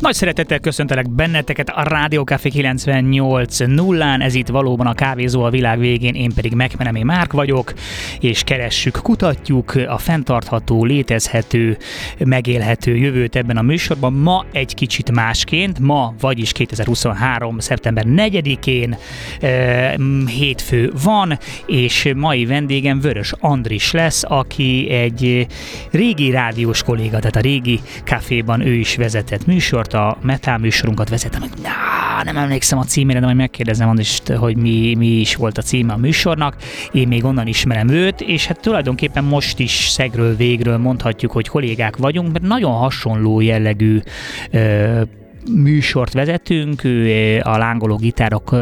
Nagy szeretettel köszöntelek benneteket a Rádió Café 98 nullán, ez itt valóban a kávézó a világ végén, én pedig Megmenemé Márk vagyok, és keressük, kutatjuk a fenntartható, létezhető, megélhető jövőt ebben a műsorban. Ma egy kicsit másként, ma, vagyis 2023. szeptember 4-én e, hétfő van, és mai vendégem Vörös Andris lesz, aki egy régi rádiós kolléga, tehát a régi kaféban ő is vezetett műsort, a Metal műsorunkat vezetem, hogy nah, nem emlékszem a címére, de majd megkérdezem is, hogy mi, mi is volt a címe a műsornak. Én még onnan ismerem őt, és hát tulajdonképpen most is szegről végről mondhatjuk, hogy kollégák vagyunk, mert nagyon hasonló jellegű ö, műsort vezetünk, ő a lángoló gitárok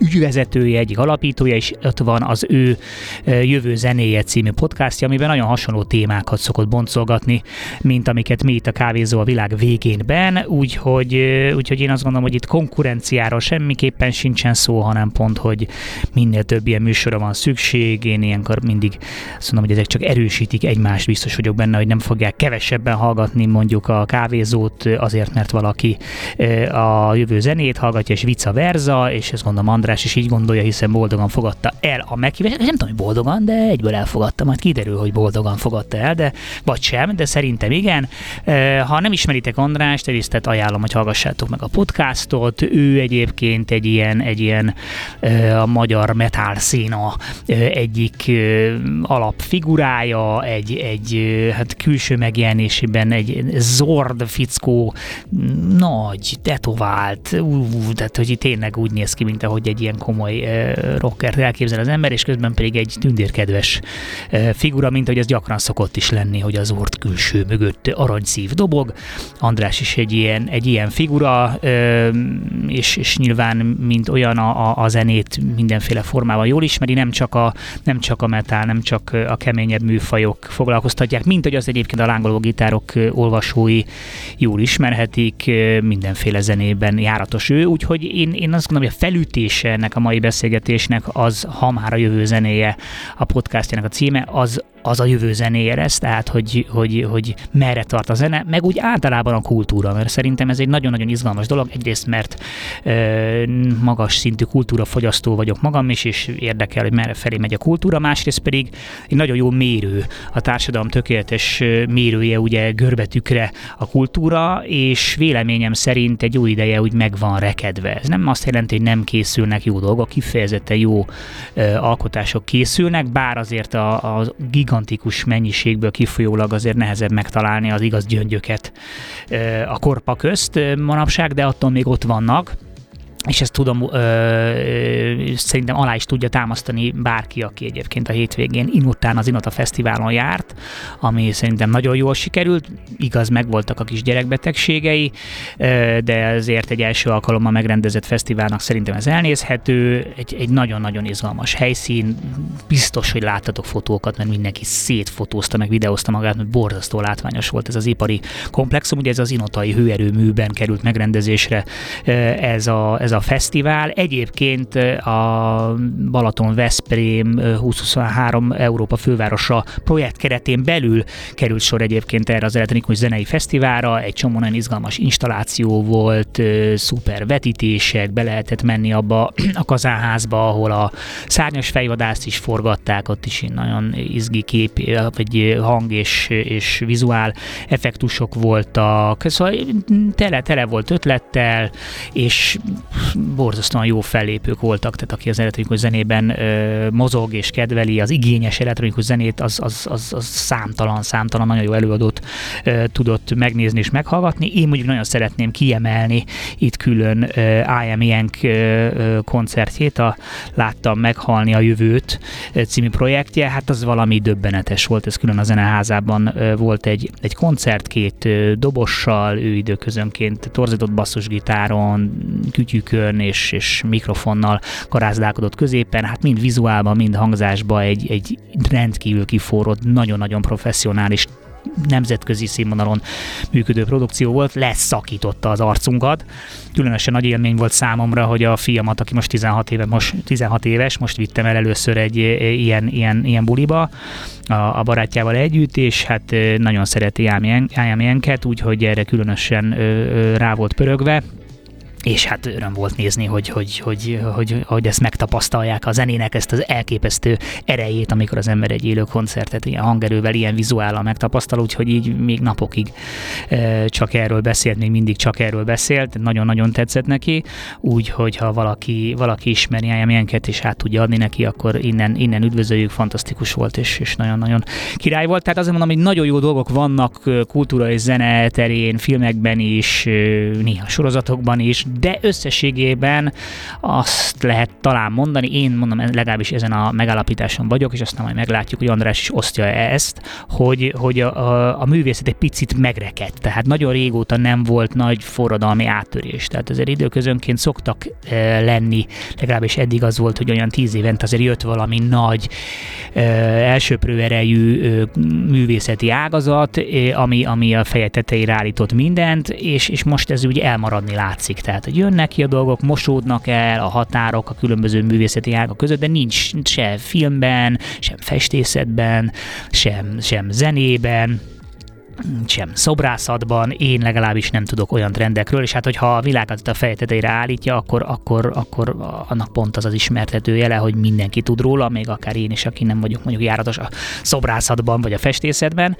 ügyvezetője, egyik alapítója, és ott van az ő Jövő zenéje című podcastja, amiben nagyon hasonló témákat szokott boncolgatni, mint amiket mi itt a kávézó a világ végénben, úgyhogy, úgyhogy én azt gondolom, hogy itt konkurenciáról semmiképpen sincsen szó, hanem pont, hogy minél több ilyen műsorra van szükség, én ilyenkor mindig azt mondom, hogy ezek csak erősítik egymást, biztos vagyok benne, hogy nem fogják kevesebben hallgatni mondjuk a kávézót azért, mert valaki a jövő zenét hallgatja, és vice versa, és ezt gondolom András is így gondolja, hiszen boldogan fogadta el a meghívást. Nem tudom, hogy boldogan, de egyből elfogadta, majd kiderül, hogy boldogan fogadta el, de vagy sem, de szerintem igen. Ha nem ismeritek Andrást, egyrészt ajánlom, hogy hallgassátok meg a podcastot. Ő egyébként egy ilyen, egy ilyen a magyar metal szína egyik alapfigurája, egy, egy hát külső megjelenésében egy zord fickó, nagy nagy, tetovált, ú, tehát hogy tényleg úgy néz ki, mint ahogy egy ilyen komoly uh, rocker elképzel az ember, és közben pedig egy tündérkedves uh, figura, mint hogy ez gyakran szokott is lenni, hogy az ort külső mögött aranyszív dobog. András is egy ilyen, egy ilyen figura, uh, és, és nyilván mint olyan a, a, a zenét mindenféle formában jól ismeri, nem csak a, nem csak a metal, nem csak a keményebb műfajok foglalkoztatják, mint hogy az egyébként a lángoló gitárok olvasói jól ismerhetik, mind mindenféle zenében járatos ő, úgyhogy én, én azt gondolom, hogy a felütése ennek a mai beszélgetésnek az, ha már a jövő zenéje a podcastjának a címe, az, az a jövő zenéje lesz, tehát hogy, hogy, hogy merre tart a zene, meg úgy általában a kultúra, mert szerintem ez egy nagyon-nagyon izgalmas dolog, egyrészt mert ö, magas szintű kultúrafogyasztó vagyok magam is, és érdekel, hogy merre felé megy a kultúra, másrészt pedig egy nagyon jó mérő, a társadalom tökéletes mérője ugye görbetükre a kultúra, és véleményem szerint egy jó ideje úgy meg van rekedve. Ez nem azt jelenti, hogy nem készülnek jó dolgok, kifejezetten jó ö, alkotások készülnek, bár azért a, a giga gigantikus mennyiségből kifolyólag azért nehezebb megtalálni az igaz gyöngyöket a korpa közt manapság, de attól még ott vannak és ezt tudom, ö, ö, szerintem alá is tudja támasztani bárki, aki egyébként a hétvégén Inután az Inota Fesztiválon járt, ami szerintem nagyon jól sikerült, igaz, megvoltak a kis gyerekbetegségei, ö, de azért egy első alkalommal megrendezett fesztiválnak szerintem ez elnézhető, egy, egy nagyon-nagyon izgalmas helyszín, biztos, hogy láttatok fotókat, mert mindenki szétfotózta, meg videózta magát, mert borzasztó látványos volt ez az ipari komplexum, ugye ez az Inotai hőerőműben került megrendezésre ez a, ez a fesztivál. Egyébként a Balaton Veszprém 2023 Európa fővárosa projekt keretén belül került sor egyébként erre az elektronikus zenei fesztiválra. Egy csomó nagyon izgalmas installáció volt, szuper vetítések, be lehetett menni abba a kazánházba, ahol a szárnyas fejvadászt is forgatták, ott is nagyon izgi kép, vagy hang és, és vizuál effektusok voltak. Szóval tele, tele volt ötlettel, és borzasztóan jó fellépők voltak, tehát aki az elektronikus zenében ö, mozog és kedveli az igényes elektronikus zenét, az, az, az, az számtalan, számtalan nagyon jó előadót ö, tudott megnézni és meghallgatni. Én mondjuk nagyon szeretném kiemelni itt külön ö, I koncertjét, a Láttam meghalni a jövőt című projektje, hát az valami döbbenetes volt, ez külön a zeneházában ö, volt egy, egy koncert két ö, dobossal, ő időközönként torzított basszusgitáron, kütyükön és, és mikrofonnal karázdálkodott középen, hát mind vizuálban, mind hangzásban egy, egy rendkívül kiforrott, nagyon-nagyon professzionális nemzetközi színvonalon működő produkció volt, leszakította az arcunkat. Különösen nagy élmény volt számomra, hogy a fiamat, aki most 16, éve, most 16 éves, most vittem el először egy ilyen, ilyen, ilyen buliba, a, a barátjával együtt, és hát nagyon szereti Ájám úgyhogy erre különösen rá volt pörögve és hát öröm volt nézni, hogy, hogy, hogy, hogy, hogy ezt megtapasztalják a zenének, ezt az elképesztő erejét, amikor az ember egy élő koncertet ilyen hangerővel, ilyen vizuállal megtapasztal, úgyhogy így még napokig csak erről beszélt, még mindig csak erről beszélt, nagyon-nagyon tetszett neki, úgyhogy ha valaki, valaki ismeri ilyenket és át tudja adni neki, akkor innen, innen üdvözöljük, fantasztikus volt, és, és nagyon-nagyon király volt. Tehát azért mondom, hogy nagyon jó dolgok vannak kultúra és zene terén, filmekben is, néha sorozatokban is, de összességében azt lehet talán mondani, én mondom, legalábbis ezen a megállapításon vagyok, és aztán majd meglátjuk, hogy András is osztja ezt, hogy, hogy a, a, a művészet egy picit megrekedt, tehát nagyon régóta nem volt nagy forradalmi áttörés, tehát azért időközönként szoktak e, lenni, legalábbis eddig az volt, hogy olyan tíz évent azért jött valami nagy e, elsőprő erejű e, művészeti ágazat, e, ami, ami a feje tetejére állított mindent, és, és most ez úgy elmaradni látszik, tehát tehát, hogy jönnek ki a dolgok, mosódnak el a határok a különböző művészeti ágak között, de nincs se filmben, sem festészetben, sem, sem zenében, sem szobrászatban, én legalábbis nem tudok olyan trendekről, és hát hogyha a világot a feje állítja, akkor, akkor, akkor annak pont az az ismertető jele, hogy mindenki tud róla, még akár én is, aki nem vagyok mondjuk járatos a szobrászatban vagy a festészetben,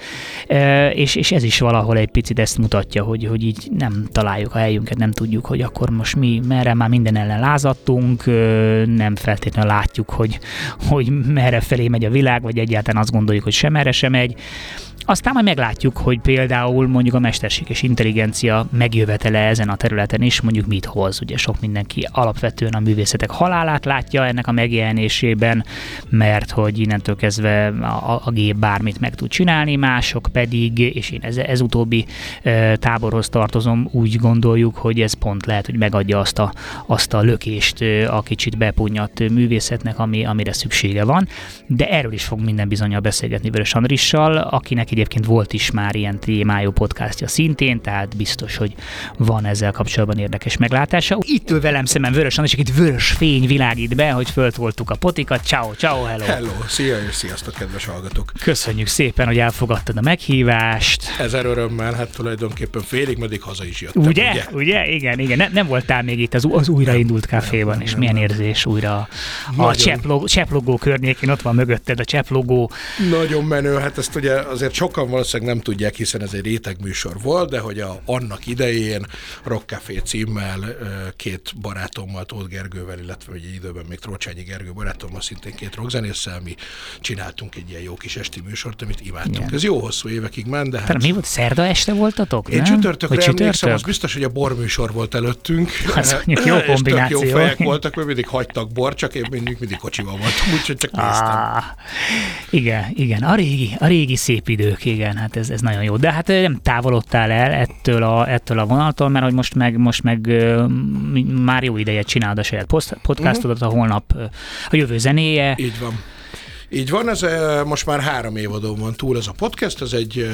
és, és ez is valahol egy picit ezt mutatja, hogy, hogy így nem találjuk a helyünket, nem tudjuk, hogy akkor most mi merre már minden ellen lázadtunk, nem feltétlenül látjuk, hogy, hogy merre felé megy a világ, vagy egyáltalán azt gondoljuk, hogy sem erre sem megy. Aztán majd meglátjuk, hogy például mondjuk a mesterséges intelligencia megjövetele ezen a területen is mondjuk mit hoz. Ugye sok mindenki alapvetően a művészetek halálát látja ennek a megjelenésében, mert hogy innentől kezdve a, a gép bármit meg tud csinálni, mások pedig, és én ez, ez utóbbi e, táborhoz tartozom, úgy gondoljuk, hogy ez pont lehet, hogy megadja azt a, azt a lökést a kicsit bepunnyadt művészetnek, ami, amire szüksége van. De erről is fog minden bizonyal beszélgetni Vörös Andrissal, akinek egyébként volt is már ilyen témájú podcastja szintén, tehát biztos, hogy van ezzel kapcsolatban érdekes meglátása. Itt ül velem szemben Vörös András, itt vörös fény világít be, hogy föltoltuk a potikat. Ciao, ciao, hello. Hello, szia és sziasztok, kedves hallgatók. Köszönjük szépen, hogy elfogadtad a meghívást. Ezer örömmel, hát tulajdonképpen félig meddig haza is jöttem. Ugye? Ugye? ugye? Igen, igen. Ne, nem voltál még itt az, az újraindult kávéban, és nem, milyen nem. érzés újra a cseplogó, környékén, ott van mögötted a cseplogó. Nagyon menő, hát ezt ugye azért sokan valószínűleg nem tudják, hiszen ez egy réteg műsor volt, de hogy a, annak idején Rock Café címmel két barátommal, Tóth Gergővel, illetve egy időben még Trócsányi Gergő barátommal, szintén két rockzenésszel, mi csináltunk egy ilyen jó kis esti műsort, amit imádtunk. Igen. Ez jó hosszú évekig ment, de hát... mi volt? Szerda este voltatok? Én nem? csütörtökre Vagy emlékszem, az biztos, hogy a borműsor volt előttünk. Az jó kombináció. jó fejek voltak, mert mindig hagytak bor, csak én mindig, mindig kocsival voltam, úgyhogy csak néztem. Ah, igen, igen, a régi, a régi szép idők, igen, hát ez, ez nagyon jó. De hát nem távolodtál el ettől a, ettől a vonaltól, mert hogy most meg, most meg már jó ideje csinálod a saját podcastodat, uh-huh. a holnap a jövő zenéje. Így van. Így van, ez most már három évadon van túl ez a podcast, ez egy...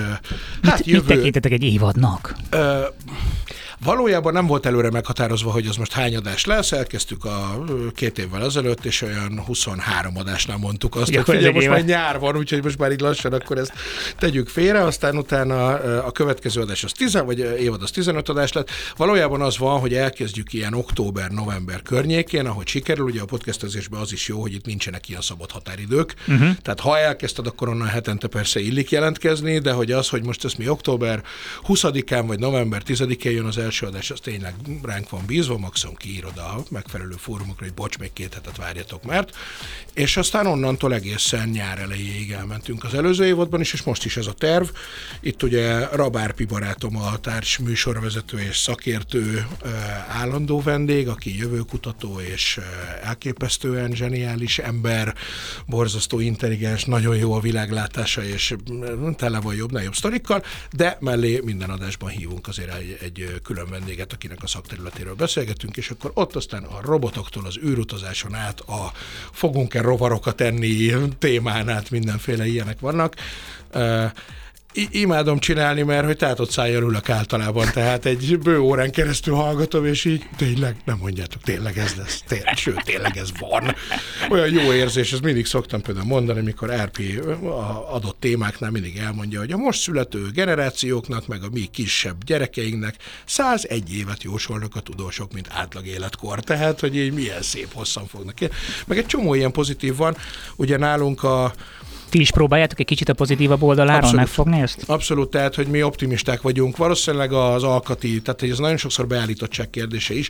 Hát mit, jövő... mit tekintetek egy évadnak? Uh, Valójában nem volt előre meghatározva, hogy az most hány adás lesz, elkezdtük a két évvel ezelőtt, és olyan 23 adásnál mondtuk azt, hogy figyelj, most már nyár van, úgyhogy most már így lassan akkor ezt tegyük félre, aztán utána a következő adás az 10, vagy évad az 15 adás lett. Valójában az van, hogy elkezdjük ilyen október-november környékén, ahogy sikerül, ugye a podcastezésben az is jó, hogy itt nincsenek ilyen szabad határidők. Uh-huh. Tehát ha elkezdted, akkor onnan hetente persze illik jelentkezni, de hogy az, hogy most ez mi október 20-án vagy november 10-én jön az első első adás az tényleg ránk van bízva, maximum kiírod a megfelelő fórumokra, hogy bocs, még két hetet várjatok, mert. És aztán onnantól egészen nyár elejéig elmentünk az előző évadban is, és most is ez a terv. Itt ugye Rabárpi barátom a társ műsorvezető és szakértő állandó vendég, aki jövőkutató és elképesztően zseniális ember, borzasztó intelligens, nagyon jó a világlátása, és tele van jobb, jobb sztorikkal, de mellé minden adásban hívunk azért egy, egy külön külön vendéget, akinek a szakterületéről beszélgetünk, és akkor ott aztán a robotoktól az űrutazáson át a fogunk-e rovarokat enni témán át mindenféle ilyenek vannak. Imádom csinálni, mert hogy tátott szájjal ülök általában, tehát egy bő órán keresztül hallgatom, és így tényleg, nem mondjátok, tényleg ez lesz, tényleg, sőt, tényleg ez van. Olyan jó érzés, ezt mindig szoktam például mondani, mikor RP adott témáknál mindig elmondja, hogy a most születő generációknak, meg a mi kisebb gyerekeinknek 101 évet jósolnak a tudósok, mint átlag életkor. Tehát, hogy így milyen szép hosszan fognak. Meg egy csomó ilyen pozitív van. Ugye nálunk a ti is próbáljátok egy kicsit a pozitívabb oldaláról Abszolút. megfogni ezt? Abszolút, tehát, hogy mi optimisták vagyunk. Valószínűleg az alkati, tehát ez nagyon sokszor beállítottság kérdése is.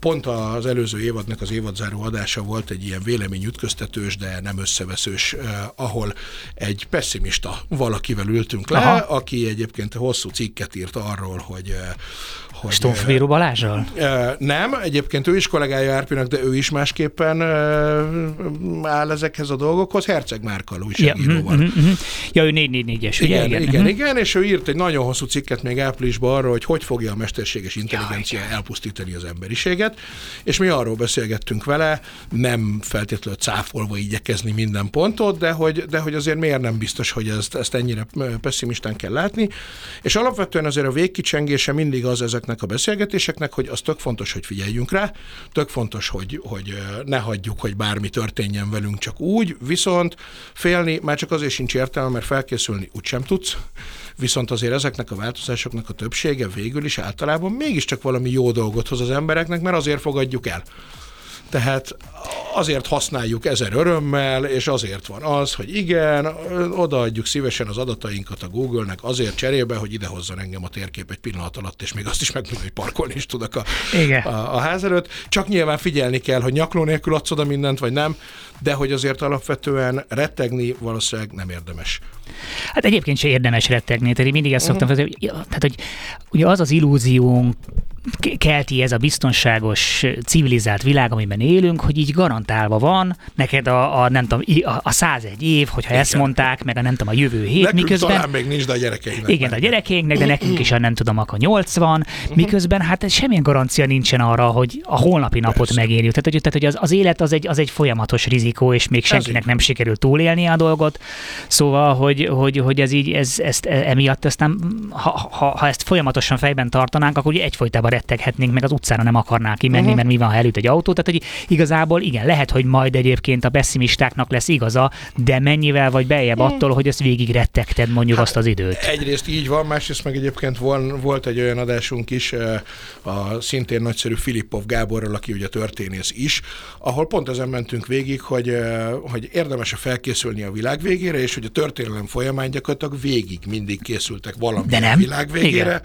Pont az előző évadnak az évadzáró adása volt egy ilyen véleményütköztetős, de nem összeveszős, eh, ahol egy pessimista valakivel ültünk le, Aha. aki egyébként hosszú cikket írt arról, hogy eh, hogy... Stonfbíró Balázsral? Nem, egyébként ő is kollégája Árpinak, de ő is másképpen áll ezekhez a dolgokhoz. Herceg Márkal újságíróval. Ja, mm, mm, mm. ja ő 444-es, ugye? Igen, igen, igen, uh-huh. igen, és ő írt egy nagyon hosszú cikket még áprilisban arról, hogy hogy fogja a mesterséges intelligencia ja, elpusztítani az emberiséget, és mi arról beszélgettünk vele, nem feltétlenül cáfolva igyekezni minden pontot, de hogy, de hogy azért miért nem biztos, hogy ezt, ezt ennyire pessimistán kell látni, és alapvetően azért a végkicsengése mindig az ezeknek ezeknek a beszélgetéseknek, hogy az tök fontos, hogy figyeljünk rá, tök fontos, hogy, hogy ne hagyjuk, hogy bármi történjen velünk csak úgy, viszont félni már csak azért sincs értelme, mert felkészülni úgysem tudsz, viszont azért ezeknek a változásoknak a többsége végül is általában mégiscsak valami jó dolgot hoz az embereknek, mert azért fogadjuk el. Tehát azért használjuk ezer örömmel, és azért van az, hogy igen, odaadjuk szívesen az adatainkat a Google-nek azért cserébe, hogy idehozzon engem a térkép egy pillanat alatt, és még azt is megmondom, hogy parkolni is tudok a, igen. a, a ház előtt. Csak nyilván figyelni kell, hogy nyakló nélkül adsz oda mindent, vagy nem, de hogy azért alapvetően rettegni valószínűleg nem érdemes. Hát egyébként sem érdemes rettegni, tehát én mindig ezt szoktam, uh-huh. tehát hogy ugye az az illúziónk kelti ez a biztonságos, civilizált világ, amiben élünk, hogy így garantálva van neked a, a nem tudom, a, a 101 év, hogyha igen. ezt mondták, meg a nem tudom, a jövő hét, nekünk miközben... talán még nincs, de a gyerekeinknek. Igen, a gyerekeinknek, de nekünk is a nem tudom, akkor 80, uh-huh. miközben hát semmilyen garancia nincsen arra, hogy a holnapi napot Persze. megérjük. Tehát, hogy, tehát, hogy az, az élet az egy, az egy folyamatos rizikó, és még senkinek nem sikerült túlélni a dolgot. Szóval, hogy, hogy, hogy ez így, ez, ezt emiatt aztán, ha, ha, ha ezt folyamatosan fejben tartanánk, akkor ugye egyfolytában retteghetnénk, meg az utcára nem akarnák kimenni, uh-huh. mert mi van, ha elüt egy autó. Tehát, hogy igazából igen, lehet, hogy majd egyébként a pessimistáknak lesz igaza, de mennyivel vagy beljebb uh-huh. attól, hogy ezt végig rettegted mondjuk hát, azt az időt. Egyrészt így van, másrészt meg egyébként van, volt egy olyan adásunk is, a szintén nagyszerű Filippov Gáborral, aki ugye történész is, ahol pont ezen mentünk végig, hogy, hogy érdemes-e felkészülni a világ végére, és hogy a történelem folyamán gyakorlatilag végig mindig készültek valami a világ végére,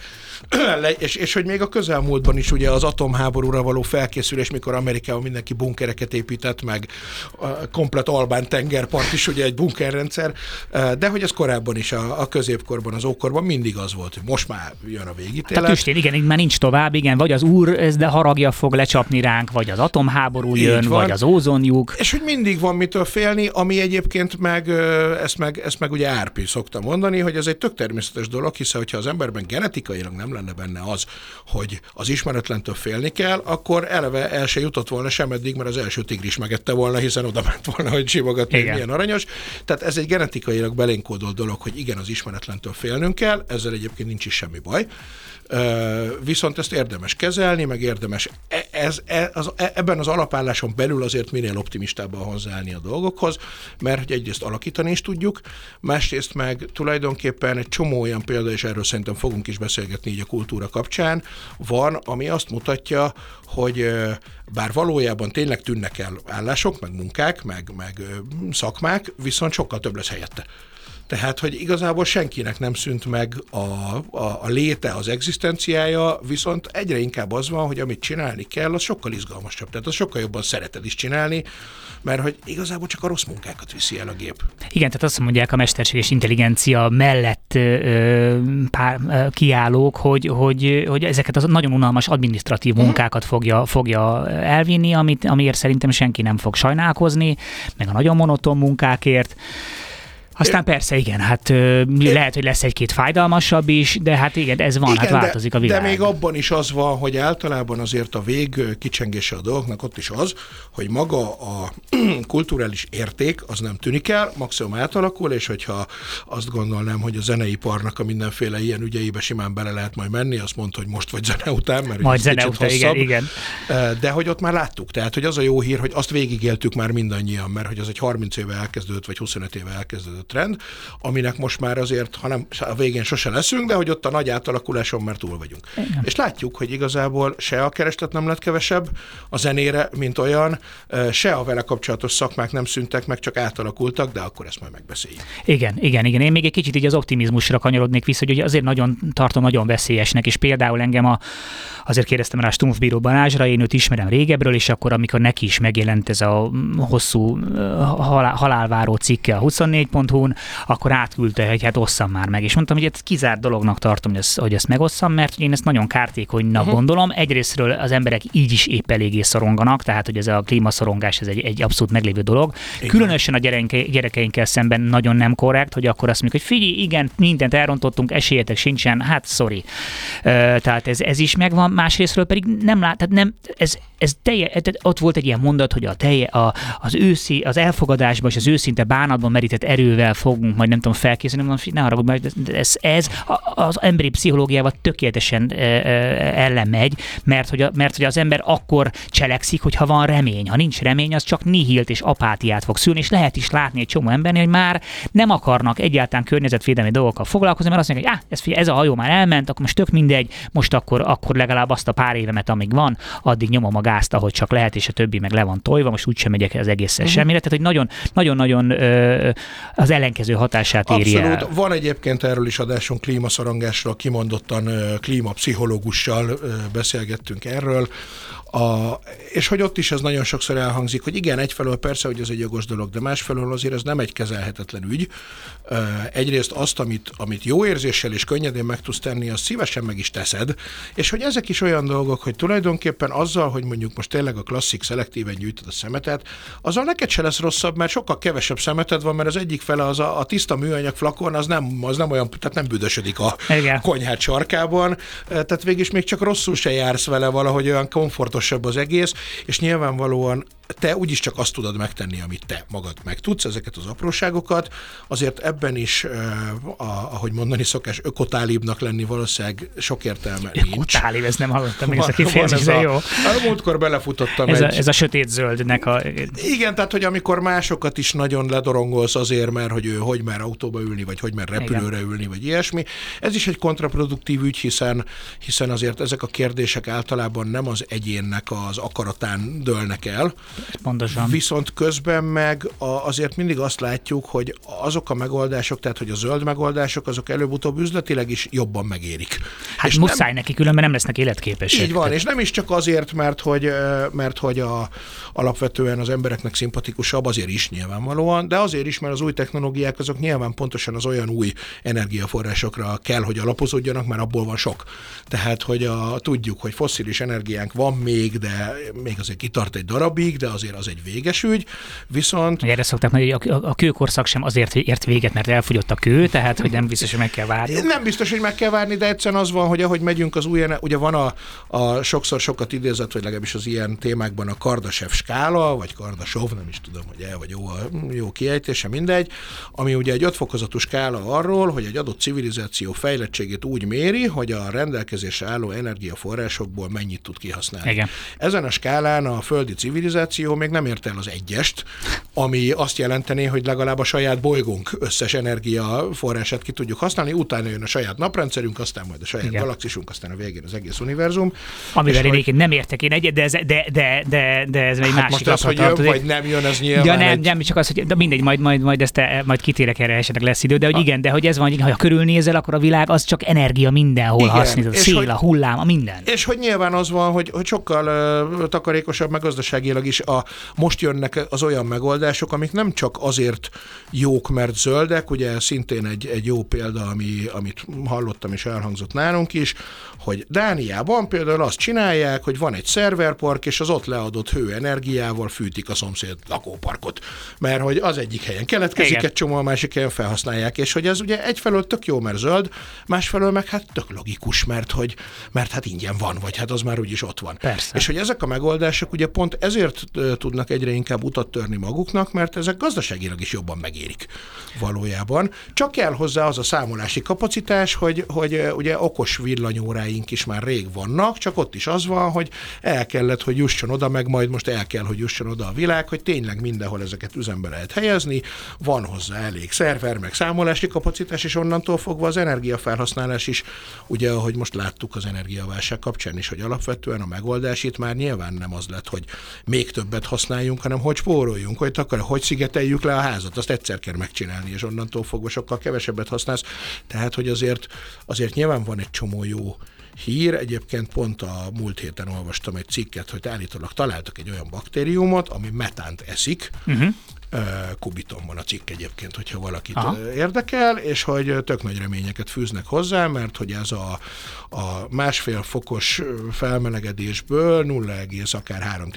és, és hogy még a közel közelmúltban is ugye az atomháborúra való felkészülés, mikor Amerikában mindenki bunkereket épített, meg komplet Albán tengerpart is ugye egy bunkerrendszer, de hogy ez korábban is a, a középkorban, az ókorban mindig az volt, hogy most már jön a végítélet. Tehát tüstén, igen, már nincs tovább, igen, vagy az úr ez de haragja fog lecsapni ránk, vagy az atomháború jön, vagy az ózonjuk. És hogy mindig van mitől félni, ami egyébként meg, ezt meg, ezt meg ugye Árpi szokta mondani, hogy ez egy tök természetes dolog, hiszen hogyha az emberben genetikailag nem lenne benne az, hogy az ismeretlentől félni kell, akkor eleve el se jutott volna sem eddig, mert az első tigris megette volna, hiszen oda ment volna, hogy simogatni, milyen aranyos. Tehát ez egy genetikailag belénkódolt dolog, hogy igen, az ismeretlentől félnünk kell, ezzel egyébként nincs is semmi baj. Viszont ezt érdemes kezelni, meg érdemes e, ez, ez, e, ebben az alapálláson belül azért minél optimistábban hozzáállni a dolgokhoz, mert hogy egyrészt alakítani is tudjuk, másrészt meg tulajdonképpen egy csomó olyan példa, és erről szerintem fogunk is beszélgetni így a kultúra kapcsán, van, ami azt mutatja, hogy bár valójában tényleg tűnnek el állások, meg munkák, meg, meg szakmák, viszont sokkal több lesz helyette. Tehát, hogy igazából senkinek nem szűnt meg a, a, a léte, az egzisztenciája, viszont egyre inkább az van, hogy amit csinálni kell, az sokkal izgalmasabb. Tehát az sokkal jobban szereted is csinálni, mert hogy igazából csak a rossz munkákat viszi el a gép. Igen, tehát azt mondják a mesterséges intelligencia mellett ö, pár, ö, kiállók, hogy, hogy, hogy ezeket az nagyon unalmas administratív mhm. munkákat fogja, fogja elvinni, amit, amiért szerintem senki nem fog sajnálkozni, meg a nagyon monoton munkákért Aztán persze, igen, hát ö, lehet, hogy lesz egy-két fájdalmasabb is, de hát igen, ez van, hát igen, hát változik a világ. De még abban is az van, hogy általában azért a vég kicsengése a dolgoknak ott is az, hogy maga a kulturális érték az nem tűnik el, maximum átalakul, és hogyha azt gondolnám, hogy a zeneiparnak a mindenféle ilyen ügyeibe simán bele lehet majd menni, azt mondta, hogy most vagy zene után, mert majd zene után, igen, igen. De hogy ott már láttuk, tehát hogy az a jó hír, hogy azt végigéltük már mindannyian, mert hogy az egy 30 éve elkezdődött, vagy 25 éve elkezdődött trend, aminek most már azért, hanem a végén sose leszünk, de hogy ott a nagy átalakuláson már túl vagyunk. Igen. És látjuk, hogy igazából se a kereslet nem lett kevesebb a zenére, mint olyan, se a vele kapcsolatos szakmák nem szüntek meg, csak átalakultak, de akkor ezt majd megbeszéljük. Igen, igen, igen. Én még egy kicsit így az optimizmusra kanyarodnék vissza, hogy azért nagyon tartom nagyon veszélyesnek, és például engem a, azért kérdeztem rá Stumpfbíró Balázsra, én őt ismerem régebről, és akkor amikor neki is megjelent ez a hosszú halál, halálváró cikke a 24.hu-n, akkor átküldte, hogy hát osszam már meg. És mondtam, hogy ez kizárt dolognak tartom, hogy ezt, hogy ezt megosszam, mert én ezt nagyon kártékonynak uh-huh. gondolom. Egyrésztről az emberek így is épp eléggé szoronganak, tehát hogy ez a klímaszorongás ez egy, egy abszolút meglévő dolog. Igen. Különösen a gyereke, gyerekeinkkel szemben nagyon nem korrekt, hogy akkor azt mondjuk, hogy figyelj, igen, mindent elrontottunk, esélyetek sincsen, hát sorry. tehát ez, ez is megvan, másrésztről pedig nem lát, tehát nem, ez, ez telje, ott volt egy ilyen mondat, hogy a telje, a, az őszi, az elfogadásban és az őszinte bánatban merített erővel fogunk majd nem tudom felkészülni, mondom, ne arra, hogy ez, ez az emberi pszichológiával tökéletesen ellen megy, mert hogy, a, mert hogy az ember akkor cselekszik, hogyha van remény. Ha nincs remény, az csak nihilt és apátiát fog szülni, és lehet is látni egy csomó embernél, hogy már nem akarnak egyáltalán környezetvédelmi dolgokkal foglalkozni, mert azt mondják, hogy ah, ez, ez a hajó már elment, akkor most tök mindegy, most akkor, akkor legalább azt a pár évemet, amíg van, addig nyomom a gázt, ahogy csak lehet, és a többi meg le van tojva, most úgysem megyek az egészen uh-huh. semmire. Tehát, hogy nagyon, nagyon-nagyon az ellenkező hatását éri Abszolút. Van egyébként erről is adásunk klímaszorongásról, kimondottan klímapszichológussal beszélgettünk erről. A, és hogy ott is ez nagyon sokszor elhangzik, hogy igen, egyfelől persze, hogy ez egy jogos dolog, de másfelől azért ez nem egy kezelhetetlen ügy. Egyrészt azt, amit, amit jó érzéssel és könnyedén meg tudsz tenni, azt szívesen meg is teszed, és hogy ezek is olyan dolgok, hogy tulajdonképpen azzal, hogy mondjuk most tényleg a klasszik szelektíven gyűjtöd a szemetet, azzal neked se lesz rosszabb, mert sokkal kevesebb szemeted van, mert az egyik fele az a, a tiszta műanyag flakon, az nem, az nem olyan, tehát nem büdösödik a Igen. konyhát sarkában, tehát végig még csak rosszul se jársz vele valahogy olyan komfortosabb az egész, és nyilvánvalóan te úgyis csak azt tudod megtenni, amit te magad meg tudsz, ezeket az apróságokat. Azért ebben is, a, ahogy mondani szokás, ökotálibnak lenni valószínűleg sok értelme nincs. Ökotálib, ez nem hallottam még ezt a kifejezést, de jó. A múltkor belefutottam ez egy... A, ez a sötét zöldnek a... Igen, tehát, hogy amikor másokat is nagyon ledorongolsz azért, mert hogy ő hogy már autóba ülni, vagy hogy már repülőre Igen. ülni, vagy ilyesmi. Ez is egy kontraproduktív ügy, hiszen, hiszen azért ezek a kérdések általában nem az egyénnek az akaratán dőlnek el, Pontosan. Viszont közben meg azért mindig azt látjuk, hogy azok a megoldások, tehát hogy a zöld megoldások, azok előbb-utóbb üzletileg is jobban megérik. Hát és muszáj nem, neki, különben nem lesznek életképesek. Így van, tehát. és nem is csak azért, mert hogy, mert hogy a, alapvetően az embereknek szimpatikusabb, azért is nyilvánvalóan, de azért is, mert az új technológiák azok nyilván pontosan az olyan új energiaforrásokra kell, hogy alapozódjanak, mert abból van sok. Tehát, hogy a, tudjuk, hogy fosszilis energiánk van még, de még azért kitart egy darabig, de azért az egy véges ügy, viszont... Erre szokták mondani, hogy a, a kőkorszak sem azért ért véget, mert elfogyott a kő, tehát hogy nem biztos, hogy meg kell várni. Nem biztos, hogy meg kell várni, de egyszerűen az van, hogy ahogy megyünk az új, ugye van a, a sokszor sokat idézett, vagy legalábbis az ilyen témákban a Kardashev skála, vagy Kardasov, nem is tudom, hogy el vagy jó, a, jó kiejtése, mindegy, ami ugye egy ötfokozatú skála arról, hogy egy adott civilizáció fejlettségét úgy méri, hogy a rendelkezésre álló energiaforrásokból mennyit tud kihasználni. Igen. Ezen a skálán a földi civilizáció még nem ért el az egyest, ami azt jelenteni, hogy legalább a saját bolygónk összes energiaforrását ki tudjuk használni, utána jön a saját naprendszerünk, aztán majd a saját Igen. galaxisunk, aztán a végén az egész univerzum. Amivel én hogy... nem értek én egyet, de ez, de, de, de, de ez egy hát másik most az, hogy jön, vagy nem jön, ez nyilván Ja nem, egy... nem, csak az, hogy de mindegy, majd, majd, majd ezt majd kitérek erre esetleg lesz idő, de hogy a... igen, de hogy ez van, hogy ha körülnézel, akkor a világ az csak energia mindenhol használ, a szél, hogy, a hullám, a minden. És hogy nyilván az van, hogy, hogy sokkal uh, takarékosabb, meg gazdaságilag is a, most jönnek az olyan megoldások, amik nem csak azért jók, mert zöldek, ugye szintén egy, egy jó példa, ami, amit hallottam és elhangzott nálunk is, hogy Dániában például azt csinálják, hogy van egy szerverpark, és az ott leadott hőenergiával fűtik a szomszéd lakóparkot. Mert hogy az egyik helyen keletkezik Igen. egy csomó, a másik helyen felhasználják, és hogy ez ugye egyfelől tök jó, mert zöld, másfelől meg hát tök logikus, mert hogy mert hát ingyen van, vagy hát az már úgyis ott van. Persze. És hogy ezek a megoldások ugye pont ezért tudnak egyre inkább utat törni maguknak, mert ezek gazdaságilag is jobban megérik valójában. Csak kell hozzá az a számolási kapacitás, hogy, hogy ugye okos villanyóráink is már rég vannak, csak ott is az van, hogy el kellett, hogy jusson oda, meg majd most el kell, hogy jusson oda a világ, hogy tényleg mindenhol ezeket üzembe lehet helyezni, van hozzá elég szerver, meg számolási kapacitás, és onnantól fogva az energiafelhasználás is, ugye ahogy most láttuk az energiaválság kapcsán is, hogy alapvetően a megoldás itt már nyilván nem az lett, hogy még többet használjunk, hanem hogy spóroljunk, hogy akar, hogy szigeteljük le a házat, azt egyszer kell megcsinálni, és onnantól fogva sokkal kevesebbet használsz. Tehát, hogy azért, azért nyilván van egy csomó jó hír. Egyébként pont a múlt héten olvastam egy cikket, hogy állítólag találtak egy olyan baktériumot, ami metánt eszik, uh-huh. Kubiton van a cikk egyébként, hogyha valakit Aha. érdekel, és hogy tök nagy reményeket fűznek hozzá, mert hogy ez a, a másfél fokos felmelegedésből 0, akár 3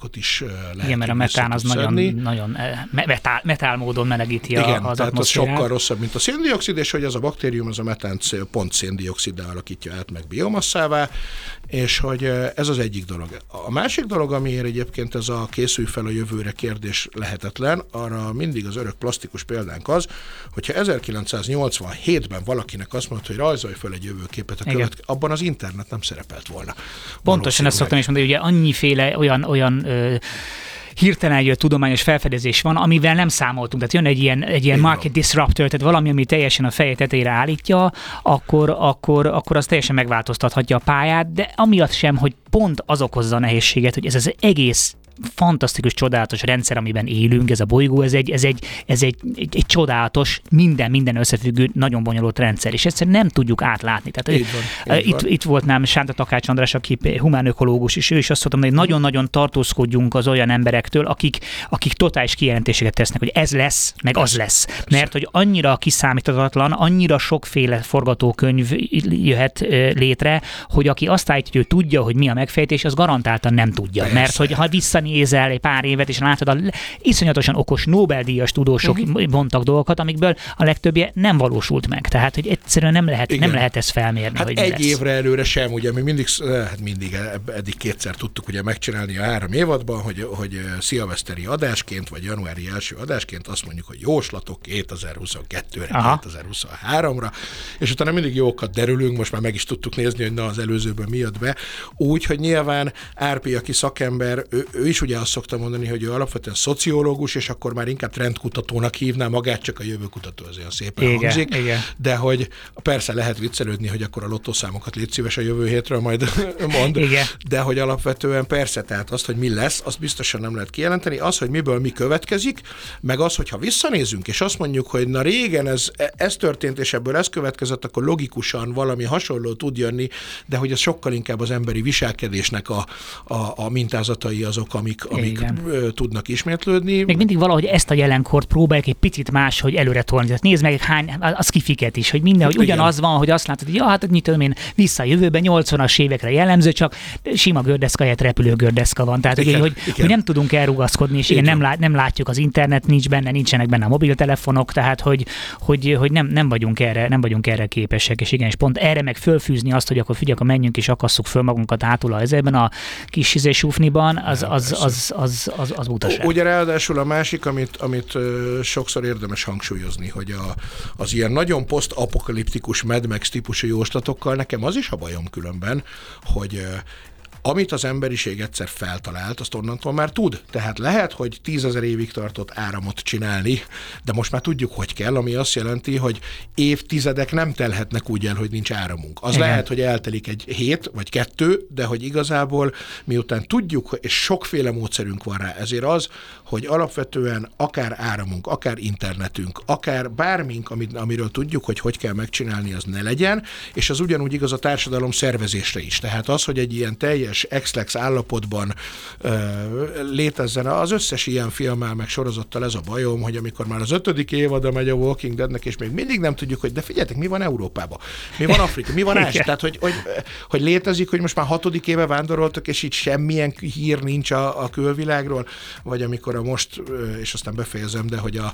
ot is lehet Igen, mert a metán az nagyon, nagyon metál, metál módon melegíti Igen, az tehát az sokkal rosszabb, mint a széndiokszid, és hogy ez a baktérium, az a metánt pont széndioksziddá alakítja át, meg biomasszává, és hogy ez az egyik dolog. A másik dolog, amiért egyébként ez a készülj fel a jövőre kérdés lehetetlen, arra mindig az örök plastikus példánk az, hogyha 1987-ben valakinek azt mondta, hogy rajzolj fel egy jövőképet a követ, abban az internet nem szerepelt volna. Pontosan ezt szoktam is mondani, hogy ugye annyiféle olyan, olyan ö, hirtelen jött tudományos felfedezés van, amivel nem számoltunk. Tehát jön egy ilyen, egy ilyen market disruptor, tehát valami, ami teljesen a feje tetejére állítja, akkor, akkor, akkor az teljesen megváltoztathatja a pályát, de amiatt sem, hogy pont az okozza a nehézséget, hogy ez az egész fantasztikus, csodálatos rendszer, amiben élünk, ez a bolygó, ez egy, ez egy, ez egy, egy, egy csodálatos, minden, minden összefüggő, nagyon bonyolult rendszer, és egyszerűen nem tudjuk átlátni. Tehát így van, így itt, van. itt volt nálam Sánta Takács András, aki humán ökológus, és ő is azt mondta, hogy nagyon-nagyon tartózkodjunk az olyan emberektől, akik, akik totális kijelentéseket tesznek, hogy ez lesz, meg az lesz. Mert hogy annyira kiszámíthatatlan, annyira sokféle forgatókönyv jöhet létre, hogy aki azt állítja, hogy ő tudja, hogy mi a megfejtés, az garantáltan nem tudja. Mert hogy ha vissza nézel egy pár évet, és látod a iszonyatosan okos Nobel-díjas tudósok uh-huh. mondtak dolgokat, amikből a legtöbbje nem valósult meg. Tehát, hogy egyszerűen nem lehet, nem lehet ezt felmérni. Hát hogy egy lesz. évre előre sem, ugye mi mindig, hát mindig eddig kétszer tudtuk ugye megcsinálni a három évadban, hogy, hogy szilveszteri adásként, vagy januári első adásként azt mondjuk, hogy jóslatok 2022-re, 2023-ra, és utána mindig jókat derülünk, most már meg is tudtuk nézni, hogy na az előzőben mi jött be. Úgy, hogy nyilván Árpi, aki szakember, ő, ő is ugye azt szokta mondani, hogy ő alapvetően szociológus, és akkor már inkább trendkutatónak hívná magát, csak a jövőkutató az olyan szépen igen, hangzik. Igen. De hogy persze lehet viccelődni, hogy akkor a lottószámokat légy szíves a jövő hétről majd mond, igen. de hogy alapvetően persze, tehát azt, hogy mi lesz, azt biztosan nem lehet kijelenteni. Az, hogy miből mi következik, meg az, hogyha visszanézünk, és azt mondjuk, hogy na régen ez, ez történt, és ebből ez következett, akkor logikusan valami hasonló tud jönni, de hogy ez sokkal inkább az emberi viselkedésnek a, a, a mintázatai azok, amik, amik Igen. tudnak ismétlődni. Még mindig valahogy ezt a jelenkort próbálják egy picit más, hogy előre tolni. Tehát nézd meg hány, az kifiket is, hogy minden, hogy ugyanaz Igen. van, hogy azt látod, hogy ja, hát mit tudom én, vissza a jövőben, 80-as évekre jellemző, csak sima gördeszka helyett repülő gördeszka van. Tehát, igen, hogy, igen. hogy, nem tudunk elrugaszkodni, és igen, nem, lát, nem látjuk az internet, nincs benne, nincsenek benne a mobiltelefonok, tehát hogy, hogy, hogy nem, nem, vagyunk erre, nem vagyunk erre képesek, és igen, és pont erre meg fölfűzni azt, hogy akkor figyelj, akkor menjünk és akasszuk föl magunkat hátul a ezében a kis izésúfniban, az, az, az, az, az, az butaság. Ugye ráadásul a másik, amit, amit sokszor érdemes hangsúlyozni, hogy a, az ilyen nagyon posztapokaliptikus Mad Max típusú jóslatokkal nekem az is a bajom különben, hogy amit az emberiség egyszer feltalált, azt onnantól már tud. Tehát lehet, hogy tízezer évig tartott áramot csinálni, de most már tudjuk, hogy kell, ami azt jelenti, hogy évtizedek nem telhetnek úgy el, hogy nincs áramunk. Az Igen. lehet, hogy eltelik egy hét vagy kettő, de hogy igazából miután tudjuk, és sokféle módszerünk van rá, ezért az, hogy alapvetően akár áramunk, akár internetünk, akár bármink, amit, amiről tudjuk, hogy hogy kell megcsinálni, az ne legyen, és az ugyanúgy igaz a társadalom szervezésre is. Tehát az, hogy egy ilyen teljes exlex állapotban létezzen. Az összes ilyen filmmel meg sorozattal ez a bajom, hogy amikor már az ötödik évada megy a Walking Deadnek, és még mindig nem tudjuk, hogy de figyeljetek, mi van Európában, mi van Afrika, mi van Ázsia, tehát hogy, hogy, hogy létezik, hogy most már hatodik éve vándoroltak, és itt semmilyen hír nincs a, a külvilágról, vagy amikor a most, és aztán befejezem, de hogy a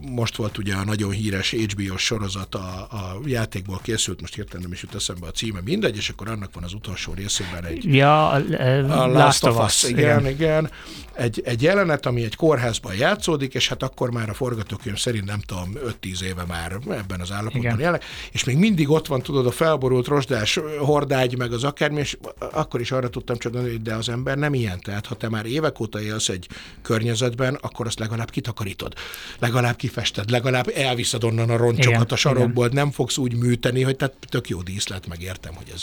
most volt ugye a nagyon híres HBO sorozat a, a játékból készült, most hirtelen nem is jut eszembe a címe, mindegy, és akkor annak van az utolsó részében egy... Ja, a, a Last of Us. Igen, igen. igen egy, egy jelenet, ami egy kórházban játszódik, és hát akkor már a forgatókönyv szerint nem tudom, 5-10 éve már ebben az állapotban jelenleg, és még mindig ott van, tudod, a felborult rozsdás hordágy, meg az akármi, és akkor is arra tudtam csak hogy de az ember nem ilyen. Tehát ha te már évek óta élsz egy környezetben, akkor azt legalább kitakarítod, legalább kifested, legalább elviszed onnan a roncsokat igen, a sarokból, igen. nem fogsz úgy műteni, hogy tehát tök jó díszlet, megértem, hogy ez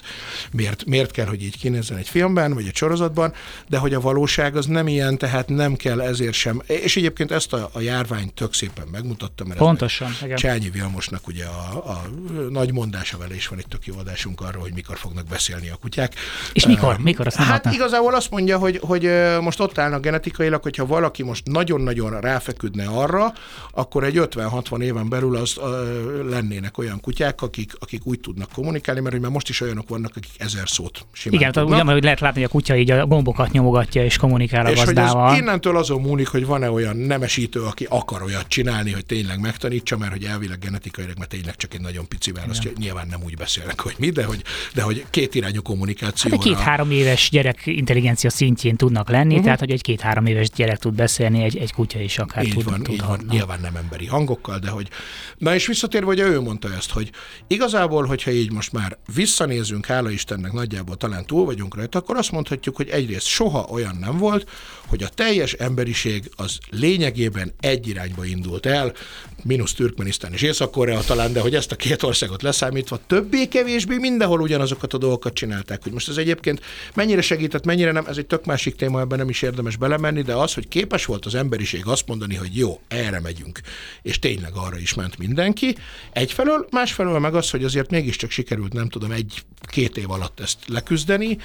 miért, miért kell, hogy így kinézzen egy filmben, vagy egy sorozatban, de hogy a valóság az nem ilyen, tehát nem kell ezért sem, és egyébként ezt a, a járvány tök szépen megmutatta, mert Pontosan, igen. Csányi Vilmosnak ugye a, a nagy mondása vele is van egy tök jó adásunk arról, hogy mikor fognak beszélni a kutyák. És mikor? Uh, mikor azt Hát hallottam? igazából azt mondja, hogy, hogy most ott állnak genetikailag, hogyha valaki most nagyon-nagyon ráfeküdne arra, akkor egy 50-60 éven belül az uh, lennének olyan kutyák, akik, akik úgy tudnak kommunikálni, mert már most is olyanok vannak, akik ezer szót simán Igen, tudnak. ugyan, hogy lehet látni, hogy a kutya így a gombokat nyomogatja és kommunikál a és gazdával. Hogy innentől azon múlik, hogy van-e olyan nemesítő, aki akar olyat csinálni, hogy tényleg megtanítsa, mert hogy elvileg genetikailag, mert tényleg csak egy nagyon pici válasz, nyilván nem úgy beszélnek, hogy mi, de hogy, de hogy két irányú kommunikáció. Hát egy két-három éves gyerek intelligencia szintjén tudnak lenni, uh-huh. tehát hogy egy két-három éves gyerek tud beszélni, egy, egy kutya is akár így tud, van, tud, így van. Nyilván nem emberi hangokkal, de hogy... Na és visszatérve, hogy ő mondta ezt, hogy igazából, hogyha így most már visszanézünk, hála Istennek nagyjából talán túl vagyunk rajta, akkor azt mondhatjuk, hogy egyrészt soha olyan nem volt, hogy a teljes emberiség az lényegében egy irányba indult el, mínusz Türkmenisztán és Észak-Korea talán, de hogy ezt a két országot leszámítva többé-kevésbé mindenhol ugyanazokat a dolgokat csinálták. Hogy most ez egyébként mennyire segített, mennyire nem, ez egy tök másik téma, ebben nem is érdemes belemenni, de az, hogy képes volt az emberiség azt mondani, hogy jó, erre megyünk, és tényleg arra is ment mindenki. Egyfelől, másfelől meg az, hogy azért mégiscsak sikerült, nem tudom, egy-két év alatt ezt leküzdeni,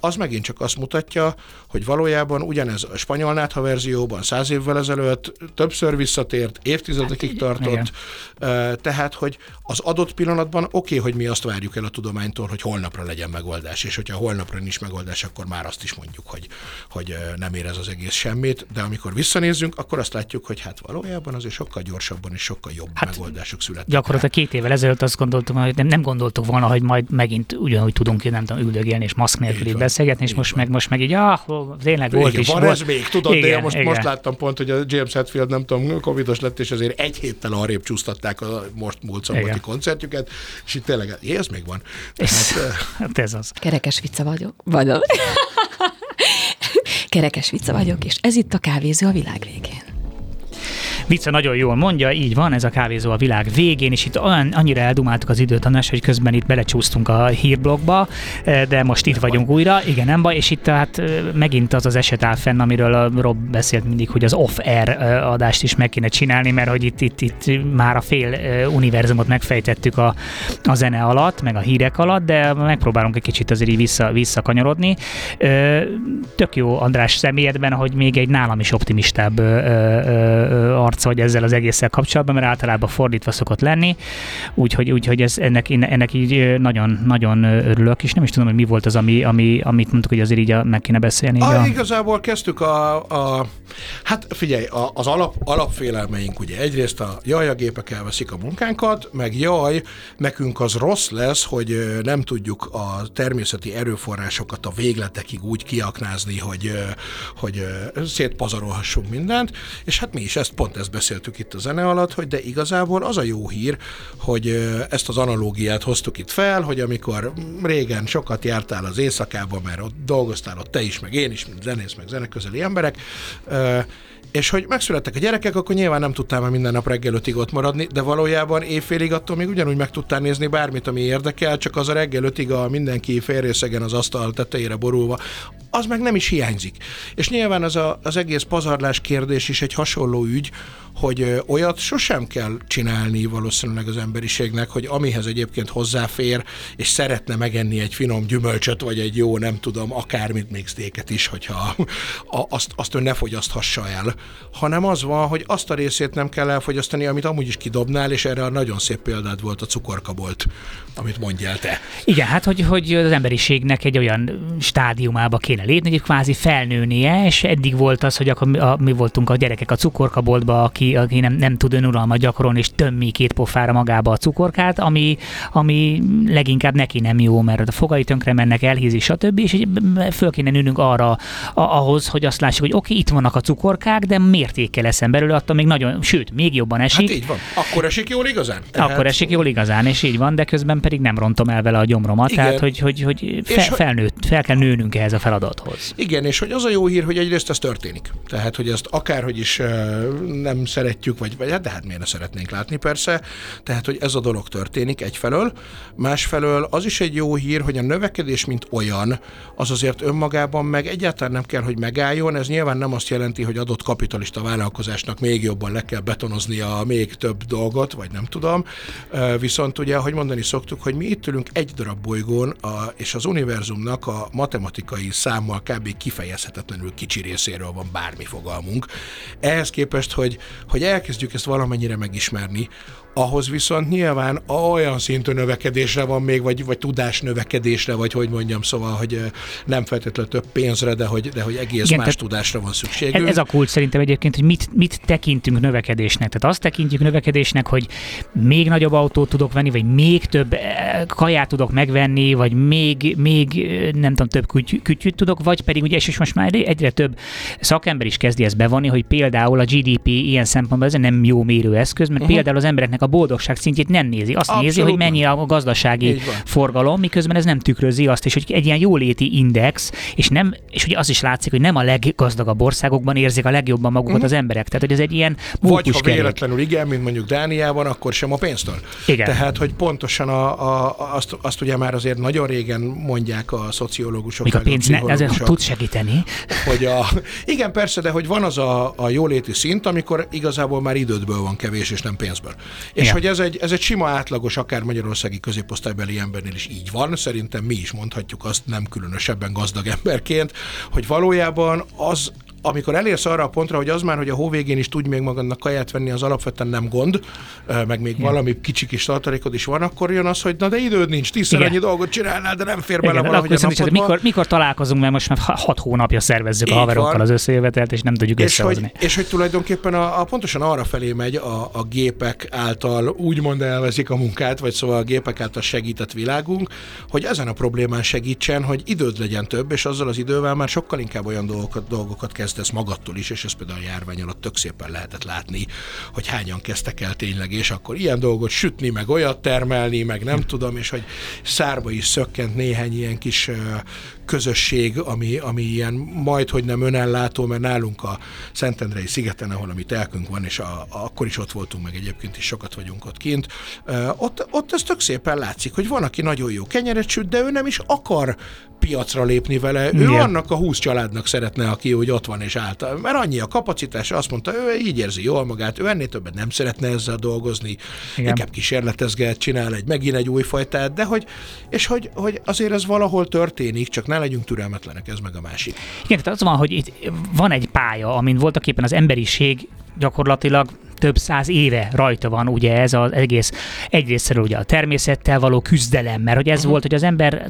az megint csak azt mutatja, hogy valójában ugyanez a spanyol nátha verzióban száz évvel ezelőtt többször visszatért, évtizedekig hát, tartott, igen. tehát, hogy az adott pillanatban oké, okay, hogy mi azt várjuk el a tudománytól, hogy holnapra legyen megoldás, és hogyha holnapra nincs megoldás, akkor már azt is mondjuk, hogy, hogy nem ér ez az egész semmit, de amikor visszanézzünk, akkor azt látjuk, hogy hát valójában azért sokkal gyorsabban és sokkal jobb hát, megoldások születtek. Gyakorlatilag két évvel ezelőtt azt gondoltam, hogy nem, nem gondoltuk volna, hogy majd megint ugyanúgy tudunk nem tudom, üldögélni és maszk nélkül itt beszélgetni, és most van. meg, most meg így, ah, tényleg volt igen, is. Van volt. ez még, tudod, igen, de most, igen. most láttam pont, hogy a James Hetfield, nem tudom, covidos lett, és azért egy héttel arrébb csúsztatták a most múlt szombati koncertjüket, és itt tényleg, ez még van. Tehát, hát ez az. Kerekes vicca vagyok. Vagyok. Kerekes vicca vagyok, és ez itt a kávézó a világ végén. Vice nagyon jól mondja, így van, ez a kávézó a világ végén, és itt olyan, annyira eldumáltuk az időt, András, hogy közben itt belecsúsztunk a hírblogba, eh, de most itt vagyunk újra, igen, nem baj, és itt tehát eh, megint az az eset áll fenn, amiről a Rob beszélt mindig, hogy az off-air eh, adást is meg kéne csinálni, mert hogy itt, itt, itt már a fél univerzumot megfejtettük a, a zene alatt, meg a hírek alatt, de megpróbálunk egy kicsit azért így vissza, visszakanyarodni. Tök jó András személyedben, hogy még egy nálam is optimistább arc vagy ezzel az egésszel kapcsolatban, mert általában fordítva szokott lenni, úgyhogy, úgyhogy ez, ennek, ennek így nagyon, nagyon örülök, és nem is tudom, hogy mi volt az, ami, ami, amit mondtuk, hogy azért így meg kéne beszélni. A, a... Igazából kezdtük a, a hát figyelj, a, az alap, alapfélelmeink ugye egyrészt a jaj, a gépek elveszik a munkánkat, meg jaj, nekünk az rossz lesz, hogy nem tudjuk a természeti erőforrásokat a végletekig úgy kiaknázni, hogy, hogy szétpazarolhassunk mindent, és hát mi is ezt pont ezt beszéltük itt a zene alatt, hogy de igazából az a jó hír, hogy ezt az analógiát hoztuk itt fel, hogy amikor régen sokat jártál az éjszakában, mert ott dolgoztál ott te is, meg én is, mint zenész, meg zeneközeli emberek, És hogy megszülettek a gyerekek, akkor nyilván nem tudtál már minden nap reggel ötig ott maradni, de valójában évfélig attól még ugyanúgy meg tudtál nézni bármit, ami érdekel, csak az a reggel ötig a mindenki félrészegen az asztal tetejére borulva, az meg nem is hiányzik. És nyilván az, a, az egész pazarlás kérdés is egy hasonló ügy, hogy olyat sosem kell csinálni valószínűleg az emberiségnek, hogy amihez egyébként hozzáfér, és szeretne megenni egy finom gyümölcsöt, vagy egy jó, nem tudom, akármit, még sztéket is, hogyha azt, azt ön ne fogyaszthassa el, hanem az van, hogy azt a részét nem kell elfogyasztani, amit amúgy is kidobnál, és erre a nagyon szép példád volt a cukorkabolt, amit mondjál te. Igen, hát hogy, hogy az emberiségnek egy olyan stádiumába kéne lépni, hogy kvázi felnőnie, és eddig volt az, hogy akkor mi, a, mi voltunk a gyerekek a cukorkaboltba, aki, aki nem, nem tud önuralmat gyakorolni, és tömmi két pofára magába a cukorkát, ami, ami leginkább neki nem jó, mert a fogai tönkre mennek, elhízik, stb. És föl kéne nőnünk arra, ahhoz, hogy azt lássuk, hogy oké, okay, itt vannak a cukorkák, de mértékkel eszem belőle, attól még nagyon, sőt, még jobban esik. Hát így van. Akkor esik jól igazán? Tehát... Akkor esik jól igazán, és így van, de közben pedig nem rontom el vele a gyomromat, Igen. tehát hogy, hogy, hogy fel, felnőtt, fel kell nőnünk ehhez a feladathoz. Igen, és hogy az a jó hír, hogy egyrészt ez történik. Tehát, hogy ezt akárhogy is nem szeretjük, vagy, vagy hát de hát miért ne szeretnénk látni persze, tehát, hogy ez a dolog történik egyfelől, másfelől az is egy jó hír, hogy a növekedés, mint olyan, az azért önmagában meg egyáltalán nem kell, hogy megálljon, ez nyilván nem azt jelenti, hogy adott kapitalista vállalkozásnak még jobban le kell betonozni a még több dolgot, vagy nem tudom, viszont ugye, ahogy mondani szoktuk, hogy mi itt ülünk egy darab bolygón, a, és az univerzumnak a matematikai számmal kb. kifejezhetetlenül kicsi részéről van bármi fogalmunk. Ehhez képest, hogy, hogy elkezdjük ezt valamennyire megismerni, ahhoz viszont nyilván olyan szintű növekedésre van még, vagy, vagy tudás növekedésre, vagy hogy mondjam, szóval, hogy nem feltétlenül több pénzre, de hogy, de hogy egész Igen, más tudásra van szükség. Ez, ez a kult szerintem egyébként, hogy mit, mit tekintünk növekedésnek. Tehát azt tekintjük növekedésnek, hogy még nagyobb autót tudok venni, vagy még több kaját tudok megvenni, vagy még, még nem tudom, több küty, kütyűt tudok, vagy pedig ugye, és most már egyre több szakember is kezdi ezt bevonni, hogy például a GDP ilyen szempontból ez nem jó mérőeszköz, mert uh-huh. például az embereknek a boldogság szintjét nem nézi. Azt Abszolút. nézi, hogy mennyi a gazdasági forgalom, miközben ez nem tükrözi azt is, hogy egy ilyen jóléti index, és nem, és ugye az is látszik, hogy nem a leggazdagabb országokban érzik a legjobban magukat uh-huh. az emberek. Tehát, hogy ez egy ilyen Vagy ha véletlenül igen, mint mondjuk Dániában, akkor sem a pénztől. Igen. Tehát, hogy pontosan a, a, azt, azt ugye már azért nagyon régen mondják a szociológusok. Még a pénz ne, ezért tud segíteni. Hogy a, igen, persze, de hogy van az a, a jóléti szint, amikor igazából már idődből van kevés, és nem pénzből. És hogy ez egy, ez egy sima átlagos, akár magyarországi középosztálybeli embernél is így van, szerintem mi is mondhatjuk azt nem különösebben gazdag emberként, hogy valójában az, amikor elérsz arra a pontra, hogy az már, hogy a hóvégén is tudj még magadnak kaját venni, az alapvetően nem gond, meg még Igen. valami kicsi kis tartalékod is van, akkor jön az, hogy na de időd nincs, tízszer annyi dolgot csinálnál, de nem fér bele Igen, valahogy a napodba. mikor, mikor találkozunk, mert most már hat hónapja szervezzük Így a haverokkal van. az összejövetelt, és nem tudjuk és összehozni. Hogy, és hogy tulajdonképpen a, a pontosan arra felé megy a, a gépek által úgymond elveszik a munkát, vagy szóval a gépek által segített világunk, hogy ezen a problémán segítsen, hogy időd legyen több, és azzal az idővel már sokkal inkább olyan dolgokat, dolgokat kezd kezdesz magadtól is, és ezt például a járvány alatt tök szépen lehetett látni, hogy hányan kezdtek el tényleg, és akkor ilyen dolgot sütni, meg olyat termelni, meg nem tudom, és hogy szárba is szökkent néhány ilyen kis közösség, ami, ami ilyen majd, hogy nem önellátó, mert nálunk a Szentendrei szigeten, ahol a mi telkünk van, és a, a, akkor is ott voltunk, meg egyébként is sokat vagyunk ott kint, ott, ott ez tök szépen látszik, hogy van, aki nagyon jó kenyeret süt, de ő nem is akar piacra lépni vele. Ő Igen. annak a húsz családnak szeretne, aki hogy ott van és által. Mert annyi a kapacitás, azt mondta, ő így érzi jól magát, ő ennél többet nem szeretne ezzel dolgozni, Igen. inkább kísérletezget, csinál egy megint egy új fajtát, de hogy, és hogy, hogy azért ez valahol történik, csak ne legyünk türelmetlenek, ez meg a másik. Igen, tehát az van, hogy itt van egy pálya, amin voltak éppen az emberiség gyakorlatilag több száz éve rajta van ugye ez az egész egyrésztről ugye a természettel való küzdelem, mert hogy ez uh-huh. volt, hogy az ember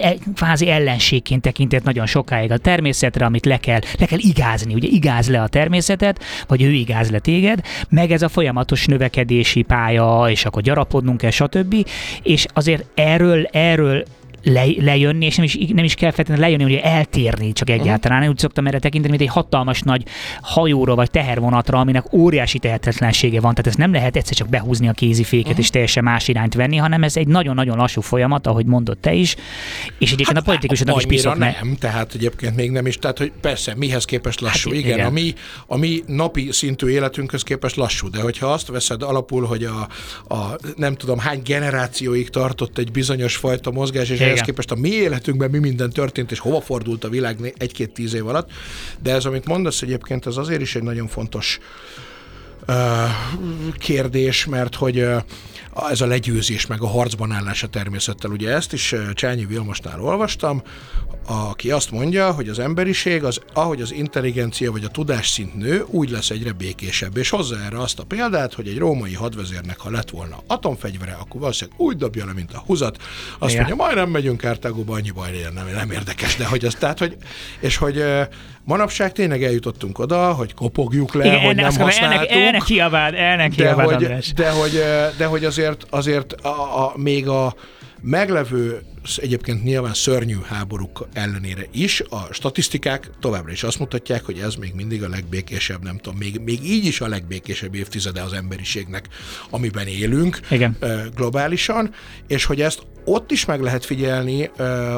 e, kvázi ellenségként tekintett nagyon sokáig a természetre, amit le kell, le kell igázni, ugye igáz le a természetet, vagy ő igáz le téged, meg ez a folyamatos növekedési pálya, és akkor gyarapodnunk kell, stb. És azért erről, erről le, lejönni, és nem is, nem is kell feltétlenül lejönni, hogy eltérni csak egyáltalán. Én úgy szoktam erre tekinteni, mint egy hatalmas nagy hajóra vagy tehervonatra, aminek óriási tehetetlensége van. Tehát ezt nem lehet egyszer csak behúzni a kéziféket uh-huh. és teljesen más irányt venni, hanem ez egy nagyon-nagyon lassú folyamat, ahogy mondott te is. És egyébként hát, a politikusoknak is piszok nem, tehát egyébként még nem is. Tehát, hogy persze, mihez képest lassú. Hát, igen, igen. A, mi, a mi napi szintű életünkhöz képest lassú, de hogyha azt veszed alapul, hogy a, a nem tudom hány generációig tartott egy bizonyos fajta mozgás, és igen. ehhez képest a mi életünkben mi minden történt, és hova fordult a világ egy-két-tíz év alatt. De ez, amit mondasz egyébként, az azért is egy nagyon fontos uh, kérdés, mert hogy uh, ez a legyőzés, meg a harcban állás a természettel. Ugye ezt is Csányi Vilmosnál olvastam, aki azt mondja, hogy az emberiség, az, ahogy az intelligencia vagy a tudásszint nő, úgy lesz egyre békésebb. És hozzá erre azt a példát, hogy egy római hadvezérnek, ha lett volna atomfegyvere, akkor valószínűleg úgy dobja le, mint a húzat. Azt Igen. mondja, majd nem megyünk Kártágóba, annyi baj nem, nem érdekes, de hogy az, tehát, hogy, és hogy manapság tényleg eljutottunk oda, hogy kopogjuk le, Igen, hogy nem használtuk. Elnek kiabáld, elnek de, hogy, de, hogy, de hogy azért, azért a, a, még a meglevő egyébként nyilván szörnyű háborúk ellenére is a statisztikák továbbra is azt mutatják, hogy ez még mindig a legbékésebb, nem tudom, még, még így is a legbékésebb évtizede az emberiségnek, amiben élünk Igen. globálisan, és hogy ezt ott is meg lehet figyelni,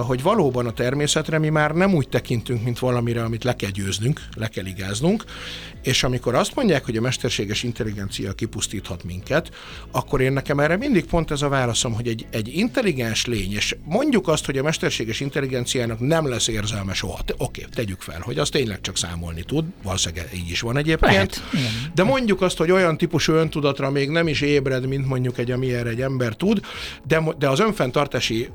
hogy valóban a természetre mi már nem úgy tekintünk, mint valamire, amit le kell győznünk, le kell igáznunk, és amikor azt mondják, hogy a mesterséges intelligencia kipusztíthat minket, akkor én nekem erre mindig pont ez a válaszom, hogy egy, egy intelligens lény, és mondjuk azt, hogy a mesterséges intelligenciának nem lesz érzelme soha. Oké, tegyük fel, hogy az tényleg csak számolni tud, valószínűleg így is van egyébként. Lehet. De mondjuk azt, hogy olyan típusú öntudatra még nem is ébred, mint mondjuk egy, amilyen egy ember tud, de, de az önfenntartási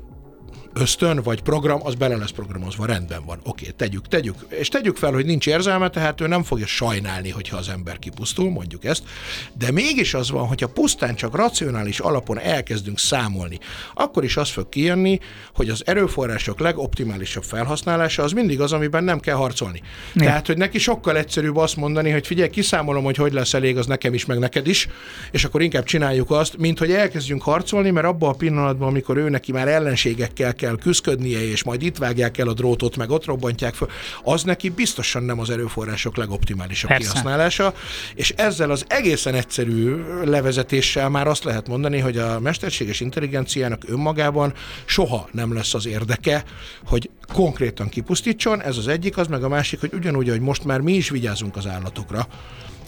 ösztön vagy program, az bele lesz programozva, rendben van, oké, tegyük, tegyük. És tegyük fel, hogy nincs érzelme, tehát ő nem fogja sajnálni, hogyha az ember kipusztul, mondjuk ezt, de mégis az van, hogyha pusztán csak racionális alapon elkezdünk számolni, akkor is az fog kijönni, hogy az erőforrások legoptimálisabb felhasználása az mindig az, amiben nem kell harcolni. Mi? Tehát, hogy neki sokkal egyszerűbb azt mondani, hogy figyelj, kiszámolom, hogy hogy lesz elég, az nekem is, meg neked is, és akkor inkább csináljuk azt, mint hogy elkezdjünk harcolni, mert abban a pillanatban, amikor ő neki már ellenségekkel kell kell küzdködnie, és majd itt vágják el a drótot, meg ott robbantják fel, az neki biztosan nem az erőforrások legoptimálisabb Persze. kihasználása, és ezzel az egészen egyszerű levezetéssel már azt lehet mondani, hogy a mesterséges intelligenciának önmagában soha nem lesz az érdeke, hogy konkrétan kipusztítson, ez az egyik, az meg a másik, hogy ugyanúgy, hogy most már mi is vigyázunk az állatokra,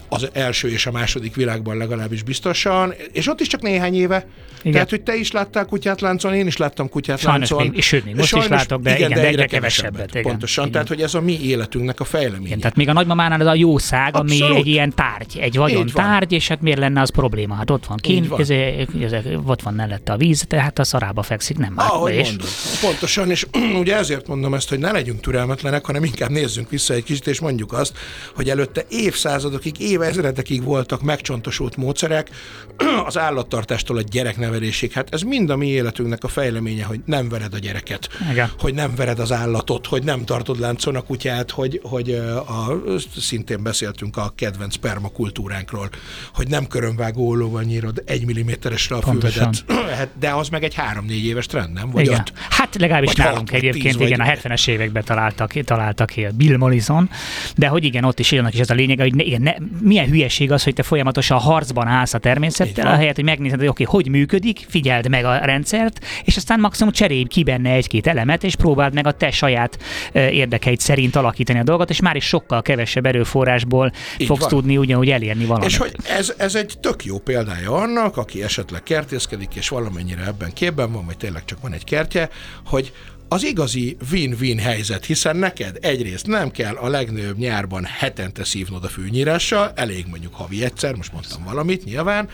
az első és a második világban legalábbis biztosan, és ott is csak néhány éve. Igen. Tehát, hogy te is láttál kutyát láncon, én is láttam kutyát Sajnos láncon. Még, és sőt, még most Sajnos, is látok, de, igen, de, egyre, egyre kevesebbet. kevesebbet igen. Pontosan, igen. tehát, hogy ez a mi életünknek a fejleménye. Igen, tehát még a nagymamánál az a jószág, Abszolút. ami egy ilyen tárgy, egy vagyon tárgy, és hát miért lenne az probléma? Hát ott van kint, van. Ez, ez, ez, ott van mellette a víz, tehát a szarába fekszik, nem már. Ahogy és... mondod. Pontosan, és ugye ezért mondom ezt, hogy ne legyünk türelmetlenek, hanem inkább nézzünk vissza egy kicsit, és mondjuk azt, hogy előtte évszázadokig, év évezredekig voltak megcsontosult módszerek az állattartástól a gyereknevelésig. Hát ez mind a mi életünknek a fejleménye, hogy nem vered a gyereket, Igen. hogy nem vered az állatot, hogy nem tartod láncon a kutyát, hogy, hogy a, szintén beszéltünk a kedvenc permakultúránkról, hogy nem körönvágó ollóval nyírod egy milliméteresre a Pontosan. füvedet, hát, de az meg egy három-négy éves trend, nem? Vagy igen. Öt, hát legalábbis vagy nálunk egyébként, tíz, igen, vagy... a 70-es években találtak, találtak ki Bill Mollison, de hogy igen, ott is élnek, és ez a lényeg, hogy ne, igen, ne, milyen hülyeség az, hogy te folyamatosan harcban állsz a természettel, ahelyett, hogy megnézed, hogy oké, okay, hogy működik, figyeld meg a rendszert, és aztán maximum cserélj ki benne egy-két elemet, és próbáld meg a te saját érdekeid szerint alakítani a dolgot, és már is sokkal kevesebb erőforrásból Így fogsz van. tudni ugyanúgy elérni valamit. És hogy ez, ez egy tök jó példája annak, aki esetleg kertészkedik, és valamennyire ebben képben van, vagy tényleg csak van egy kertje, hogy az igazi win-win helyzet, hiszen neked egyrészt nem kell a legnőbb nyárban hetente szívnod a fűnyírással, elég mondjuk havi egyszer, most mondtam valamit nyilván.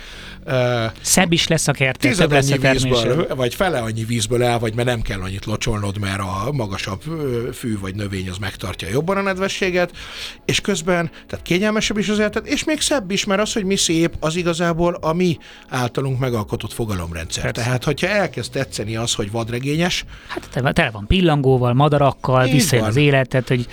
Szebb is lesz a kert, tized lesz a vízből, vagy fele annyi vízből el, vagy mert nem kell annyit locsolnod, mert a magasabb fű vagy növény az megtartja jobban a nedvességet, és közben, tehát kényelmesebb is az életed, és még szebb is, mert az, hogy mi szép, az igazából a mi általunk megalkotott fogalomrendszer. Persze. Tehát, hogyha elkezd tetszeni az, hogy vadregényes, hát te, te tele van pillangóval, madarakkal, visszajön az élet. Tehát, hogy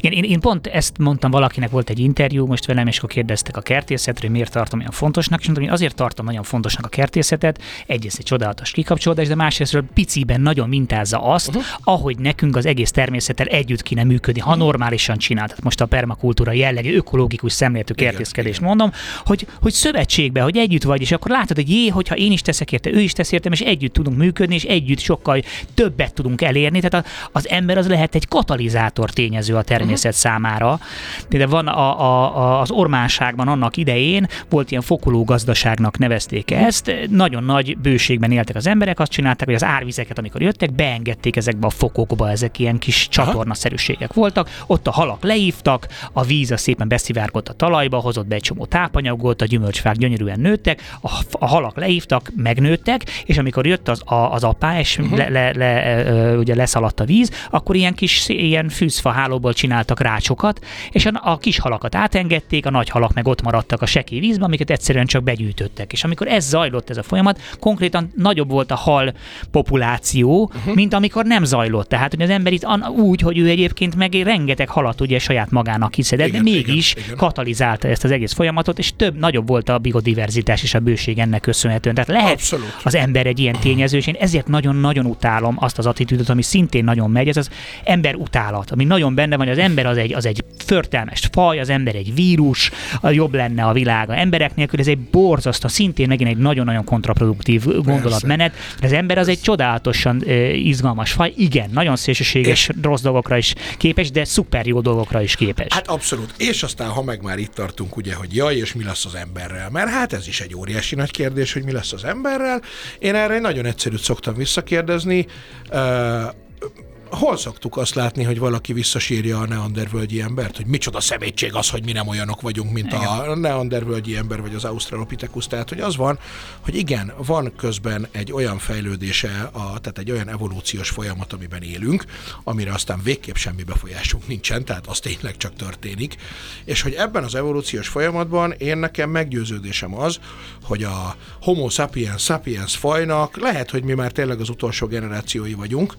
én, én, én, pont ezt mondtam valakinek, volt egy interjú most velem, és akkor kérdeztek a kertészetről, hogy miért tartom olyan fontosnak, és mondtam, hogy azért tartom nagyon fontosnak a kertészetet, egyrészt egy csodálatos kikapcsolódás, de másrészt piciben nagyon mintázza azt, uh-huh. ahogy nekünk az egész természettel együtt kéne működni, ha uh-huh. normálisan csinál. Tehát most a permakultúra jellegű ökológikus szemléletű kertészkedést mondom, hogy, hogy szövetségbe, hogy együtt vagy, és akkor látod, hogy jé, hogyha én is teszek érte, ő is tesz értem, és együtt tudunk működni, és együtt sokkal többet tudunk elérni. Tehát az ember az lehet egy katalizátor tényező a természet uh-huh. számára. De van a, a, a, az ormánságban annak idején, volt ilyen fokoló gazdaságnak nevezték ezt, nagyon nagy bőségben éltek az emberek, azt csinálták, hogy az árvizeket, amikor jöttek, beengedték ezekbe a fokokba, ezek ilyen kis csatornaszerűségek voltak, ott a halak leívtak, a víz a szépen beszivárgott a talajba, hozott be egy csomó tápanyagot, a gyümölcsfák gyönyörűen nőttek, a, a halak leívtak, megnőttek, és amikor jött az, a, az apá, és uh-huh. le, le, le, ugye leszaladt a víz, akkor ilyen kis ilyen fűzfa hálóból csináltak rácsokat, és a, a kis halakat átengedték, a nagy halak meg ott maradtak a sekély vízben, amiket egyszerűen csak begyűjtöttek. És amikor ez zajlott, ez a folyamat, konkrétan nagyobb volt a hal populáció, uh-huh. mint amikor nem zajlott. Tehát, hogy az ember itt úgy, hogy ő egyébként meg rengeteg halat ugye saját magának hiszed, de mégis igen, igen. katalizálta ezt az egész folyamatot, és több, nagyobb volt a biodiverzitás és a bőség ennek köszönhetően. Tehát lehet Abszolút. az ember egy ilyen tényező, és én ezért nagyon-nagyon utálom azt az attitűdöt, ami szintén nagyon megy, ez az ember utálat, ami nagyon benne van, az ember az egy, az egy förtelmes faj, az ember egy vírus, a jobb lenne a világa emberek nélkül, ez egy borzasztó, szintén megint egy nagyon-nagyon kontraproduktív gondolatmenet, de az ember az egy csodálatosan izgalmas faj, igen, nagyon szélsőséges, és rossz dolgokra is képes, de szuper jó dolgokra is képes. Hát abszolút. És aztán, ha meg már itt tartunk, ugye, hogy jaj, és mi lesz az emberrel? Mert hát ez is egy óriási nagy kérdés, hogy mi lesz az emberrel. Én erre egy nagyon egyszerűt szoktam visszakérdezni. Uh, uh, hol szoktuk azt látni, hogy valaki visszasírja a neandervölgyi embert, hogy micsoda szemétség az, hogy mi nem olyanok vagyunk, mint igen. a neandervölgyi ember, vagy az australopithecus. Tehát, hogy az van, hogy igen, van közben egy olyan fejlődése, a, tehát egy olyan evolúciós folyamat, amiben élünk, amire aztán végképp semmi befolyásunk nincsen, tehát az tényleg csak történik, és hogy ebben az evolúciós folyamatban én nekem meggyőződésem az, hogy a Homo sapiens sapiens fajnak lehet, hogy mi már tényleg az utolsó generációi vagyunk,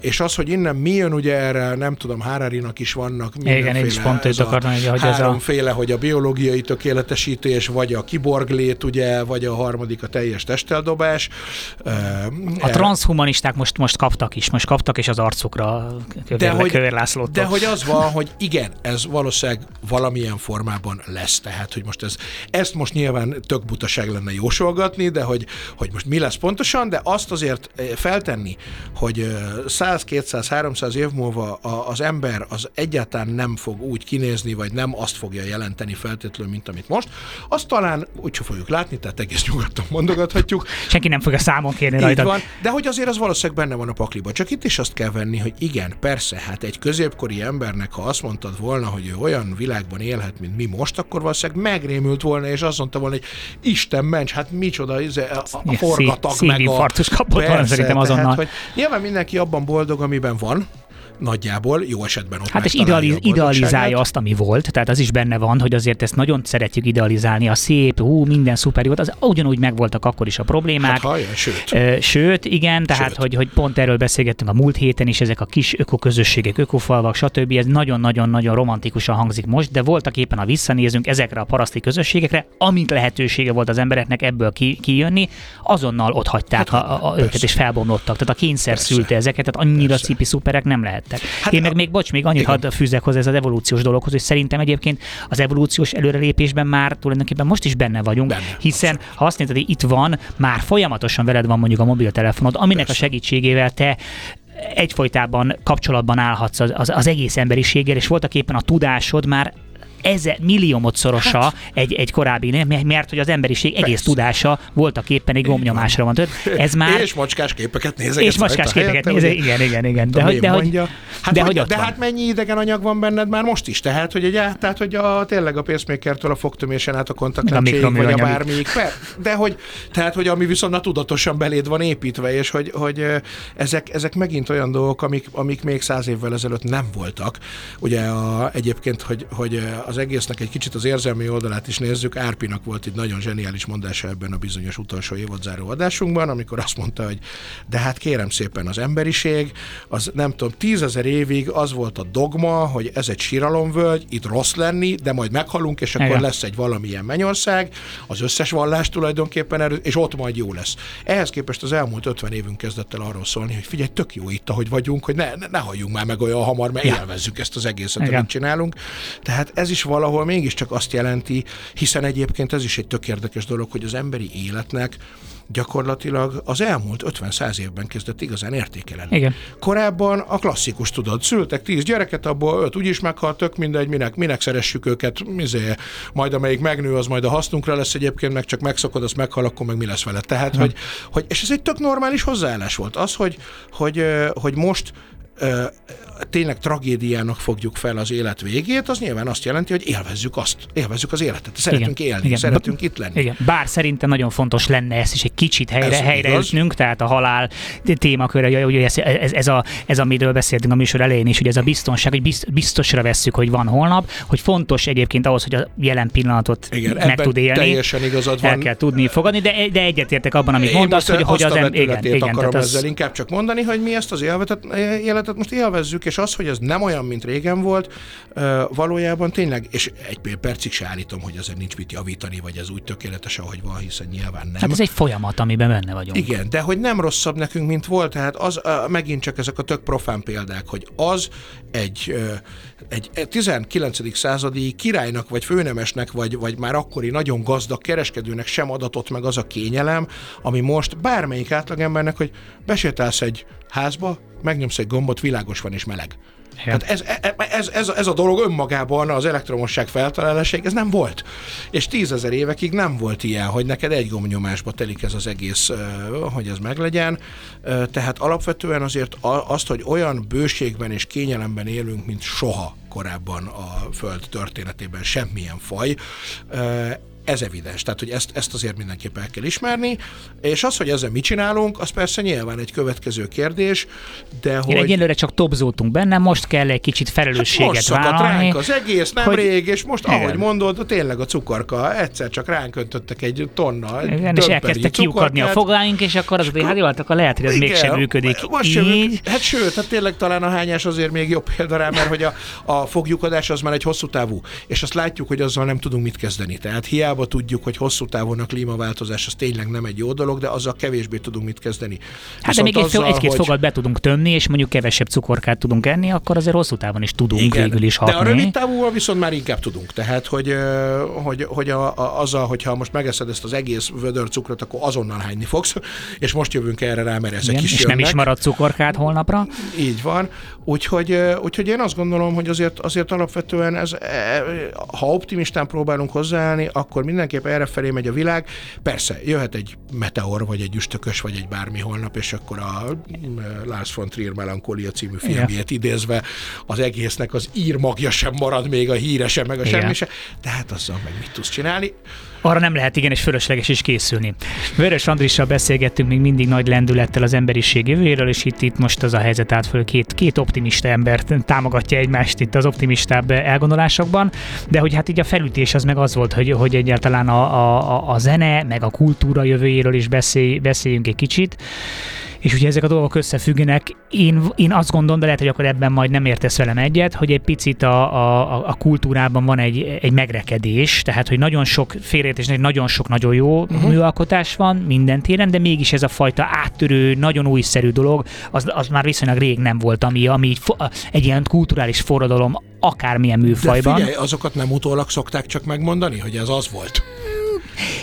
és az, hogy innen mi jön, ugye erre nem tudom, Harari-nak is vannak Igen, én is pont őt akartam, hogy háromféle, a... hogy a biológiai tökéletesítés, vagy a kiborglét, ugye, vagy a harmadik a teljes testeldobás. A transhumanisták most, most kaptak is, most kaptak is az arcukra kövér, de hogy, kövér De hogy az van, hogy igen, ez valószínűleg valamilyen formában lesz, tehát hogy most ez, ezt most nyilván tök butaság lenne jósolgatni, de hogy, hogy most mi lesz pontosan, de azt azért feltenni, hogy 100, 200, 300 év múlva az ember az egyáltalán nem fog úgy kinézni, vagy nem azt fogja jelenteni feltétlenül, mint amit most, azt talán úgy fogjuk látni, tehát egész nyugodtan mondogathatjuk. Senki nem fogja számon kérni rajta. Van, de hogy azért az valószínűleg benne van a pakliba. Csak itt is azt kell venni, hogy igen, persze, hát egy középkori embernek, ha azt mondtad volna, hogy ő olyan világban élhet, mint mi most, akkor valószínűleg megrémült volna, és azt mondta volna, hogy Isten ments, hát micsoda, izé, a, a forgatag meg a... kapott volna szerintem azonnal. Tehát, hogy nyilván mindenki abban boldog, amiben van, nagyjából, jó esetben ott Hát és idealiz, idealizálja azt, ami volt, tehát az is benne van, hogy azért ezt nagyon szeretjük idealizálni, a szép, hú, minden szuper volt, az ugyanúgy megvoltak akkor is a problémák. Hát, hallja, sőt. Sőt, igen, tehát sőt. Hogy, hogy pont erről beszélgettünk a múlt héten is, ezek a kis ökoközösségek, ökofalvak, stb. Ez nagyon-nagyon-nagyon romantikusan hangzik most, de voltak éppen, ha visszanézünk ezekre a paraszti közösségekre, amint lehetősége volt az embereknek ebből ki, kijönni, azonnal ott hagyták hát, a, a, a őket, és felbomlottak. Tehát a kényszer persze. szülte ezeket, tehát annyira persze. cipi szuperek nem lehet lettek. Hát Én meg még, bocs, még annyit hadd fűzek hozzá ez az evolúciós dologhoz, hogy szerintem egyébként az evolúciós előrelépésben már tulajdonképpen most is benne vagyunk, benne, hiszen abszolút. ha azt mondod, hogy itt van, már folyamatosan veled van mondjuk a mobiltelefonod, aminek Persze. a segítségével te egyfolytában kapcsolatban állhatsz az, az, az egész emberiséggel, és voltak éppen a tudásod már ezer, milliómodszorosa hát. egy, egy korábbi, mert hogy az emberiség egész Persze. tudása voltak éppen egy gomnyomásra van. Ez már... És macskás képeket nézek. És macskás képeket nézek, igen, igen, igen. De, hogy, de, hogy, hát, de, hogy de hát mennyi idegen anyag van benned már most is? Tehát, hogy, egy, tehát, hogy a, tényleg a pacemaker-től a fogtömésen át a kontaktlencséig, vagy a bármelyik. De hogy, tehát, hogy ami viszont a tudatosan beléd van építve, és hogy, hogy ezek, ezek megint olyan dolgok, amik, amik még száz évvel ezelőtt nem voltak. Ugye a, egyébként, hogy, hogy az egésznek egy kicsit az érzelmi oldalát is nézzük, Árpinak volt egy nagyon zseniális mondása ebben a bizonyos utolsó évadzáró adásunkban, amikor azt mondta, hogy de hát kérem szépen az emberiség, az nem tudom, tízezer évig az volt a dogma, hogy ez egy síralomvölgy, itt rossz lenni, de majd meghalunk, és akkor Igen. lesz egy valamilyen mennyország, az összes vallás tulajdonképpen erő, és ott majd jó lesz. Ehhez képest az elmúlt 50 évünk kezdett el arról szólni, hogy figyelj, tök jó itt, ahogy vagyunk, hogy ne, ne, ne halljunk már meg olyan hamar, mert élvezzük ezt az egészet, Igen. amit csinálunk. Tehát ez is valahol mégiscsak azt jelenti, hiszen egyébként ez is egy tök érdekes dolog, hogy az emberi életnek gyakorlatilag az elmúlt 50-100 évben kezdett igazán értékelni. Igen. Korábban a klasszikus, tudod, szültek tíz gyereket, abból öt úgyis meghalt, tök mindegy, minek, minek szeressük őket, mizé, majd amelyik megnő, az majd a hasznunkra lesz egyébként, meg csak megszokod, azt meghal, akkor meg mi lesz vele. Tehát, hogy, hogy, és ez egy tök normális hozzáállás volt. Az, hogy, hogy, hogy most tényleg tragédiának fogjuk fel az élet végét, az nyilván azt jelenti, hogy élvezzük azt, élvezzük az életet, szeretünk igen, élni, igen. szeretünk itt lenni. Igen. Bár szerintem nagyon fontos lenne ezt is egy kicsit helyre, ez helyreütnünk, tehát a halál témaköre, hogy ez, ez, ez, a, ez, amiről beszéltünk a műsor elején is, hogy ez a biztonság, hogy biztosra vesszük, hogy van holnap, hogy fontos egyébként ahhoz, hogy a jelen pillanatot igen, meg tud élni. Teljesen igazad van. El kell tudni fogadni, de, de egyetértek abban, amit mondasz, hogy, hogy az, em, igen, igen, akarom ezzel az... inkább csak mondani, hogy mi ezt az életet, életet most élvezzük, és az, hogy ez nem olyan, mint régen volt, valójában tényleg, és egy percig se állítom, hogy ezen nincs mit javítani, vagy ez úgy tökéletes, ahogy van, hiszen nyilván nem. Hát ez egy folyamat, amiben benne vagyunk. Igen, de hogy nem rosszabb nekünk, mint volt, tehát az megint csak ezek a tök profán példák, hogy az egy, egy 19. századi királynak, vagy főnemesnek, vagy, vagy már akkori nagyon gazdag kereskedőnek sem adatott meg az a kényelem, ami most bármelyik átlagembernek, hogy besétálsz egy házba, megnyomsz egy gombot, világos van és meleg. Hát ez, e, e, ez, ez, ez a dolog önmagában, az elektromosság feltalálásig, ez nem volt. És tízezer évekig nem volt ilyen, hogy neked egy gombnyomásba telik ez az egész, hogy ez meglegyen. Tehát alapvetően azért azt, hogy olyan bőségben és kényelemben élünk, mint soha korábban a Föld történetében semmilyen faj, ez evidens, tehát hogy ezt, ezt azért mindenképp el kell ismerni, és az, hogy ezzel mit csinálunk, az persze nyilván egy következő kérdés, de hogy... Én egyelőre csak tobzótunk benne, most kell egy kicsit felelősséget hát most vállalni. ránk az egész nemrég, hogy... és most, igen. ahogy mondod, tényleg a cukorka, egyszer csak ránk öntöttek egy tonna, igen, és elkezdte kiukadni a fogáink, és akkor az, hogy hát jó, hát akkor lehet, hogy ez igen, mégsem működik. Most sem, így. hát sőt, hát tényleg talán a hányás azért még jobb példa rá, mert hogy a, a fogjukadás az már egy hosszú távú, és azt látjuk, hogy azzal nem tudunk mit kezdeni. Tehát hiába hiába tudjuk, hogy hosszú távon a klímaváltozás az tényleg nem egy jó dolog, de azzal kevésbé tudunk mit kezdeni. Hát Viszont de még azzal, egy-két hogy... fogat be tudunk tömni, és mondjuk kevesebb cukorkát tudunk enni, akkor azért hosszú távon is tudunk Igen, végül is hatni. De a rövid távúval viszont már inkább tudunk. Tehát, hogy, hogy, hogy a, a, azzal, hogyha most megeszed ezt az egész vödör cukrot, akkor azonnal hányni fogsz, és most jövünk erre rá, mert ezek Igen, is És jönnek. nem is marad cukorkát holnapra? Így van. Úgyhogy, úgyhogy én azt gondolom, hogy azért, azért alapvetően ez, e, ha optimistán próbálunk hozzáállni, akkor akkor mindenképp erre felé megy a világ. Persze, jöhet egy meteor, vagy egy üstökös, vagy egy bármi holnap, és akkor a mm, Lars von Trier Melancholia című filmjét idézve az egésznek az írmagja sem marad még, a híre sem, meg a semmi sem. Tehát azzal meg mit tudsz csinálni? Arra nem lehet igen, és fölösleges is készülni. Vörös Andrissal beszélgettünk még mindig nagy lendülettel az emberiség jövőjéről, és itt, itt most az a helyzet át föl, két, két optimista ember támogatja egymást itt az optimistább elgondolásokban, de hogy hát így a felütés az meg az volt, hogy, hogy egyáltalán a, a, a zene, meg a kultúra jövőjéről is beszélj, beszéljünk egy kicsit. És ugye ezek a dolgok összefüggnek. Én, én azt gondolom, de lehet, hogy akkor ebben majd nem értesz velem egyet, hogy egy picit a, a, a kultúrában van egy, egy megrekedés, tehát hogy nagyon sok félreértés, nagyon sok nagyon jó uh-huh. műalkotás van minden téren, de mégis ez a fajta áttörő, nagyon újszerű dolog, az, az már viszonylag rég nem volt, ami, ami egy, egy ilyen kulturális forradalom akármilyen műfajban. De figyelj, azokat nem utólag szokták csak megmondani, hogy ez az volt.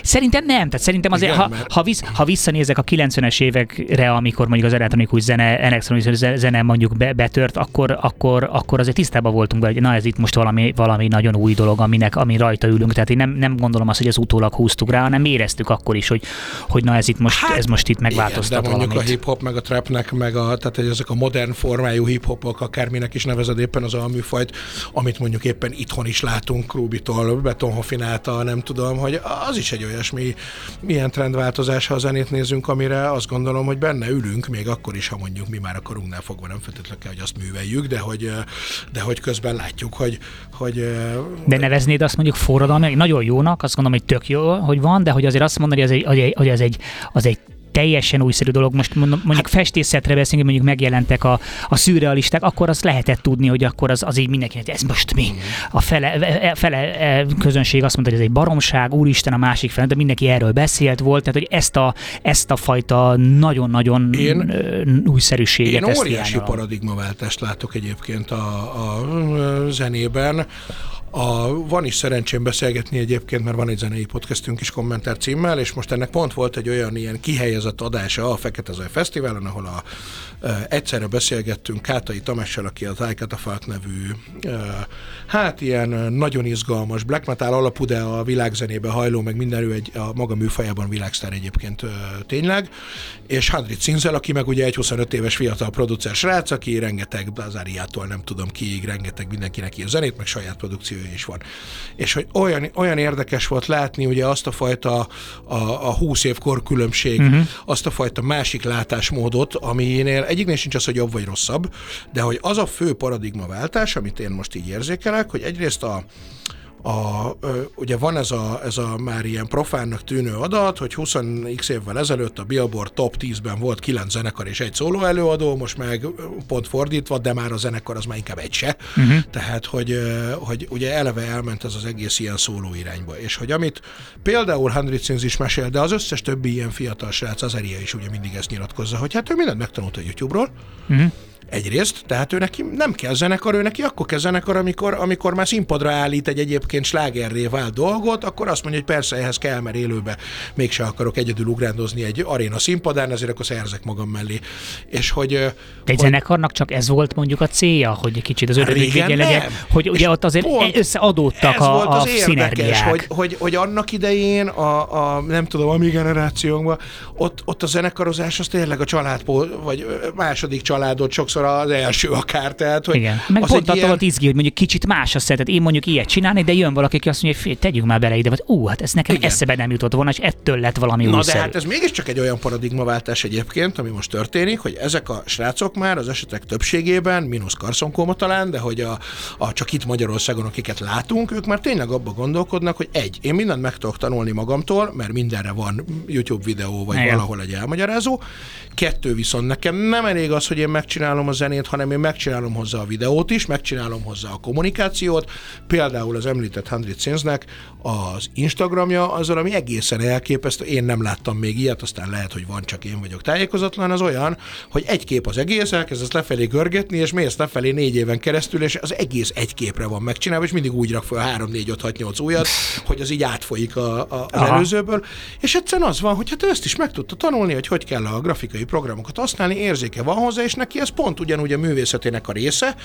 Szerintem nem, tehát szerintem azért, Igen, ha, mert... ha, visz, ha visszanézek a 90-es évekre, amikor mondjuk az elektronikus zene, elektronikus zene mondjuk be, betört, akkor, akkor, akkor azért tisztában voltunk hogy na ez itt most valami, valami nagyon új dolog, aminek, ami rajta ülünk. Tehát én nem, nem gondolom azt, hogy ez utólag húztuk rá, hanem éreztük akkor is, hogy, hogy na ez itt most, hát, ez most itt megváltoztat igen, de mondjuk valamit. a hip-hop, meg a trapnek, meg a, tehát ezek a modern formájú hip-hopok, akárminek is nevezed éppen az a műfajt, amit mondjuk éppen itthon is látunk, Krúbitól, Betonhofináltal, nem tudom, hogy az is egy olyan ilyesmi, milyen trendváltozás, ha a zenét nézünk, amire azt gondolom, hogy benne ülünk, még akkor is, ha mondjuk mi már a korunknál fogva nem feltétlenül kell, hogy azt műveljük, de hogy, de hogy közben látjuk, hogy, hogy de neveznéd azt mondjuk forradalmi, nagyon jónak, azt gondolom, hogy tök jó, hogy van, de hogy azért azt mondani, hogy az egy, hogy ez egy, az egy teljesen újszerű dolog. Most mondjuk hát, festészetre beszélünk, mondjuk megjelentek a, a szürrealisták, akkor azt lehetett tudni, hogy akkor az, az így mindenki, hogy ez most mi? A fele, e, e, fele e, közönség azt mondta, hogy ez egy baromság, úristen a másik fele, de mindenki erről beszélt volt, tehát hogy ezt a, ezt a fajta nagyon-nagyon én, újszerűséget. Én óriási paradigmaváltást látok egyébként a, a zenében. A, van is szerencsém beszélgetni egyébként, mert van egy zenei podcastünk is kommentár címmel, és most ennek pont volt egy olyan ilyen kihelyezett adása a Fekete Zaj Fesztiválon, ahol a Egyszerre beszélgettünk Kátai Tamással, aki az Falk nevű, hát ilyen nagyon izgalmas black metal alapú, de a világzenébe hajló, meg minden egy a maga műfajában világsztár egyébként tényleg, és Handrit Cinzel, aki meg ugye egy 25 éves fiatal producer srác, aki rengeteg Blazáriától nem tudom kiig, rengeteg mindenkinek ír zenét, meg saját produkciója is van. És hogy olyan, olyan érdekes volt látni ugye azt a fajta a, a 20 év különbség, uh-huh. azt a fajta másik látásmódot, aminél egyiknél sincs az, hogy jobb vagy rosszabb, de hogy az a fő paradigmaváltás, amit én most így érzékelek, hogy egyrészt a, a, ugye van ez a, ez a már ilyen profánnak tűnő adat, hogy 20x évvel ezelőtt a Billboard top 10-ben volt 9 zenekar és egy szóló előadó, most meg pont fordítva, de már a zenekar az már inkább egy se. Uh-huh. Tehát, hogy, hogy ugye eleve elment ez az egész ilyen szóló irányba. És hogy amit például Hundred Sins is mesél, de az összes többi ilyen fiatal srác, az Eria is ugye mindig ezt nyilatkozza, hogy hát ő mindent megtanult a YouTube-ról, uh-huh Egyrészt, tehát ő neki nem kell zenekar, ő neki akkor kell zenekar, amikor, amikor már színpadra állít egy egyébként slágerré vált dolgot, akkor azt mondja, hogy persze ehhez kell, mert élőbe mégse akarok egyedül ugrándozni egy aréna színpadán, ezért akkor szerzek magam mellé. És hogy... Egy hogy, zenekarnak csak ez volt mondjuk a célja, hogy egy kicsit az ördögügy legyen, hogy ugye ott azért pont összeadódtak ez a, volt az a érdekes, hogy, hogy, hogy, annak idején a, a, nem tudom, a mi generációnkban, ott, ott a zenekarozás az tényleg a család, vagy második családot sokszor sokszor az első akár. Tehát, hogy Igen. Meg az pont attól ilyen... izgi, hogy mondjuk kicsit más a szeretet. Én mondjuk ilyet csinálni, de jön valaki, aki azt mondja, hogy tegyük már bele ide, vagy ú, hát ez nekem Igen. eszebe nem jutott volna, és ettől lett valami Na újszerű. de hát ez mégiscsak egy olyan paradigmaváltás egyébként, ami most történik, hogy ezek a srácok már az esetek többségében, mínusz karszonkóma talán, de hogy a, a, csak itt Magyarországon, akiket látunk, ők már tényleg abba gondolkodnak, hogy egy, én mindent meg tudok tanulni magamtól, mert mindenre van YouTube videó, vagy Igen. valahol egy elmagyarázó. Kettő viszont nekem nem elég az, hogy én megcsinálom a zenét, hanem én megcsinálom hozzá a videót is, megcsinálom hozzá a kommunikációt. Például az említett Hundred Sins-nek az Instagramja azzal, ami egészen elképesztő. Én nem láttam még ilyet, aztán lehet, hogy van, csak én vagyok tájékozatlan. Az olyan, hogy egy kép az egész, elkezd ezt lefelé görgetni, és mész lefelé négy éven keresztül, és az egész egy képre van megcsinálva, és mindig úgy rak fel 3, 4, 5, 6, 8 újat, hogy az így átfolyik a, a, az Aha. előzőből. És egyszerűen az van, hogy hát ő ezt is meg tudta tanulni, hogy hogy kell a grafikai programokat használni, érzéke van hozzá, és neki ez pont ugyanúgy a művészetének a része.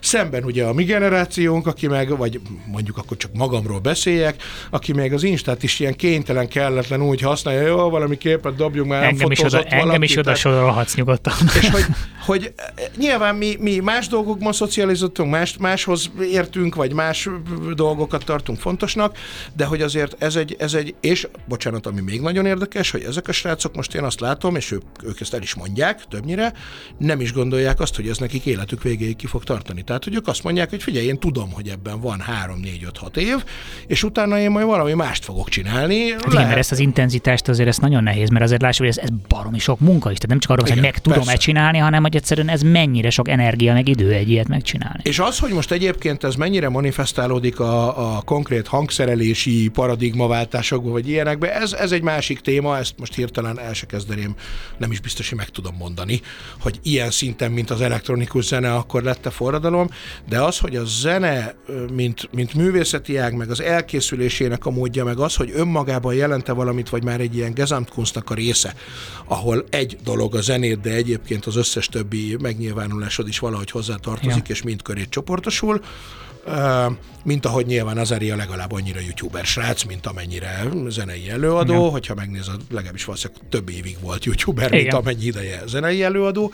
Szemben ugye a mi generációnk, aki meg, vagy mondjuk akkor csak magamról beszéljek, aki még az Instát is ilyen kénytelen, kelletlen úgy használja, jó, valami képet dobjunk már, engem is oda, valaki, engem is oda sorolhatsz nyugodtan. És hogy, hogy nyilván mi, mi más dolgokban szocializottunk, más, máshoz értünk, vagy más dolgokat tartunk fontosnak, de hogy azért ez egy, ez egy, és bocsánat, ami még nagyon érdekes, hogy ezek a srácok most én azt látom, és ők, ők ezt el is mondják többnyire, nem is gondolják azt, hogy ez nekik életük végéig ki fog tartani. Tehát, hogy ők azt mondják, hogy figyelj, én tudom, hogy ebben van 3, 4, 5, 6 év, és utána én majd valami mást fogok csinálni. Hát igen, mert ezt az intenzitást azért ez nagyon nehéz, mert azért lássuk, hogy ez, ez baromi sok munka is. Tehát nem csak arról, hogy meg tudom-e csinálni, hanem hogy egyszerűen ez mennyire sok energia, meg idő egy ilyet megcsinálni. És az, hogy most egyébként ez mennyire manifestálódik a, a konkrét hangszerelési paradigmaváltásokba, vagy ilyenekbe, ez, ez egy másik téma, ezt most hirtelen el se kezdeném, nem is biztos, hogy meg tudom mondani, hogy ilyen szinten, mint az elektronikus zene, akkor lett a forradalom, de az, hogy a zene, mint, mint művészeti ág, meg az elkészülésének a módja, meg az, hogy önmagában jelente valamit, vagy már egy ilyen Gesamtkunstnak a része, ahol egy dolog a zenét, de egyébként az összes többi megnyilvánulásod is valahogy hozzá tartozik, ja. és mind körét csoportosul, mint ahogy nyilván az Aria legalább annyira youtuber srác, mint amennyire zenei előadó, Igen. hogyha megnézed, legalábbis valószínűleg több évig volt youtuber, Igen. mint amennyi ideje zenei előadó.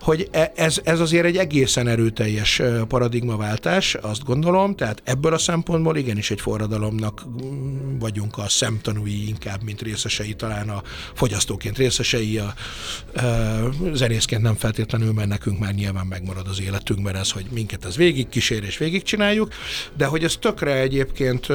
hogy e, ez, ez azért egy egészen erőteljes paradigmaváltás, azt gondolom, tehát ebből a szempontból igenis egy forradalomnak mm, vagyunk a szemtanúi inkább, mint részesei, talán a fogyasztóként részesei, a, a zenészként nem feltétlenül, mert nekünk már nyilván megmarad az életünkben ez, hogy minket ez végig kísér és végig csináljuk, de hogy ez tökre egyébként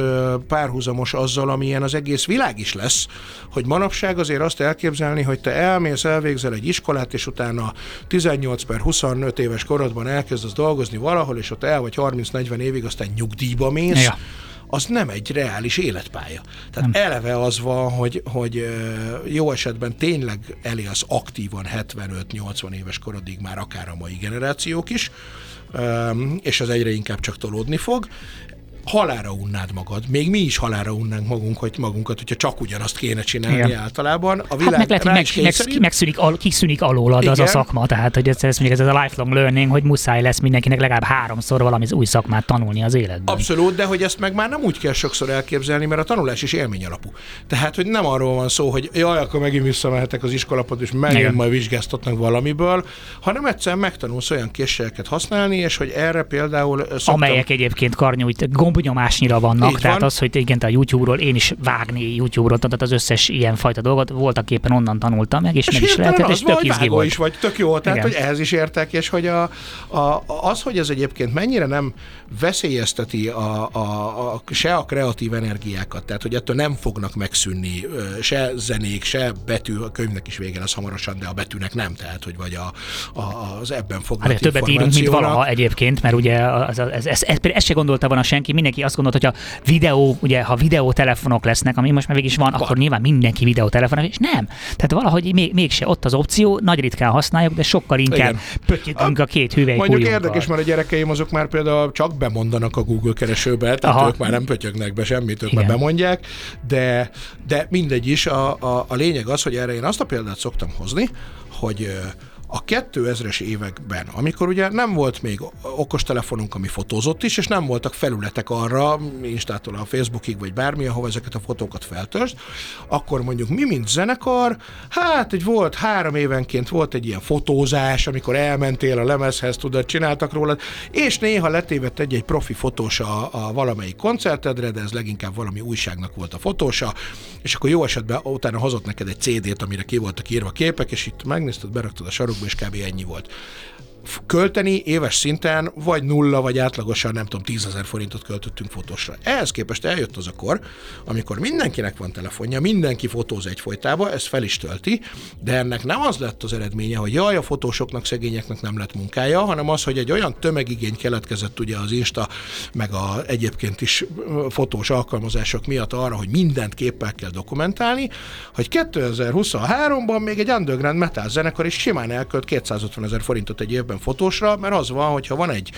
párhuzamos azzal, amilyen az egész világ is lesz, hogy manapság azért azt elképzelni, hogy te elmész, elvégzel egy iskolát, és utána 18 per 25 éves korodban elkezdesz dolgozni valahol, és ott el vagy 30-40 évig, aztán nyugdíjba mész, ja az nem egy reális életpálya. Tehát nem. eleve az van, hogy, hogy jó esetben tényleg elélsz aktívan 75-80 éves korodig már akár a mai generációk is, és az egyre inkább csak tolódni fog halára unnád magad. Még mi is halára unnánk magunk, hogy magunkat, hogyha csak ugyanazt kéne csinálni Igen. általában. A világ hát meg lehet, hogy meg, meg, megszűnik, al, kiszűnik alólad Igen. az a szakma, tehát hogy ez, ez, ez, a lifelong learning, hogy muszáj lesz mindenkinek legalább háromszor valami új szakmát tanulni az életben. Abszolút, de hogy ezt meg már nem úgy kell sokszor elképzelni, mert a tanulás is élmény alapú. Tehát, hogy nem arról van szó, hogy jaj, akkor megint visszamehetek az iskolapot, és megint Igen. majd vizsgáztatnak valamiből, hanem egyszerűen megtanulsz olyan készségeket használni, és hogy erre például szoktam... Amelyek egyébként karnyújt, gombnyomásnyira vannak, Így tehát van. az, hogy igen, a YouTube-ról én is vágni YouTube-ról, tehát az összes ilyen fajta dolgot voltak éppen onnan tanultam meg, és, és meg is lehetett, és tök izgi volt. is vagy, tök jó, tehát igen. hogy ehhez is értek, és hogy a, a, az, hogy ez egyébként mennyire nem veszélyezteti a, a, a, se a kreatív energiákat, tehát hogy ettől nem fognak megszűnni se zenék, se betű, a könyvnek is vége lesz hamarosan, de a betűnek nem, tehát hogy vagy a, a, az ebben foglalt hát, többet írunk, mint valaha egyébként, mert ugye ez, ez, ez, ez, ez, ez se gondolta volna senki, mindenki azt gondolta, hogy a videó, ugye ha videótelefonok lesznek, ami most már végig is van, akkor nyilván mindenki videótelefonos, és nem. Tehát valahogy még, mégse ott az opció, nagy ritkán használjuk, de sokkal inkább pöttyötünk a, a két hüvely Mondjuk ujjunkkal. érdekes, mert a gyerekeim azok már például csak bemondanak a Google keresőbe, tehát Aha. ők már nem pötyögnek be semmit, ők Igen. már bemondják, de, de mindegy is, a, a, a lényeg az, hogy erre én azt a példát szoktam hozni, hogy a 2000-es években, amikor ugye nem volt még okostelefonunk, ami fotózott is, és nem voltak felületek arra, Instától a Facebookig, vagy bármi, ahova ezeket a fotókat feltölt, akkor mondjuk mi, mint zenekar, hát egy volt három évenként volt egy ilyen fotózás, amikor elmentél a lemezhez, tudod, csináltak róla, és néha letévett egy-egy profi fotós a, a valamelyik koncertedre, de ez leginkább valami újságnak volt a fotósa, és akkor jó esetben utána hozott neked egy CD-t, amire ki voltak írva képek, és itt megnézted, beraktad a sarok és kb. ennyi volt költeni éves szinten vagy nulla, vagy átlagosan nem tudom, tízezer forintot költöttünk fotósra. Ehhez képest eljött az a kor, amikor mindenkinek van telefonja, mindenki fotóz egyfolytába, ez fel is tölti, de ennek nem az lett az eredménye, hogy jaj, a fotósoknak, szegényeknek nem lett munkája, hanem az, hogy egy olyan tömegigény keletkezett ugye az Insta, meg a egyébként is fotós alkalmazások miatt arra, hogy mindent képpel kell dokumentálni, hogy 2023-ban még egy underground metal zenekar is simán elkölt 250 ezer forintot egy évben fotósra, mert az van, hogyha van egy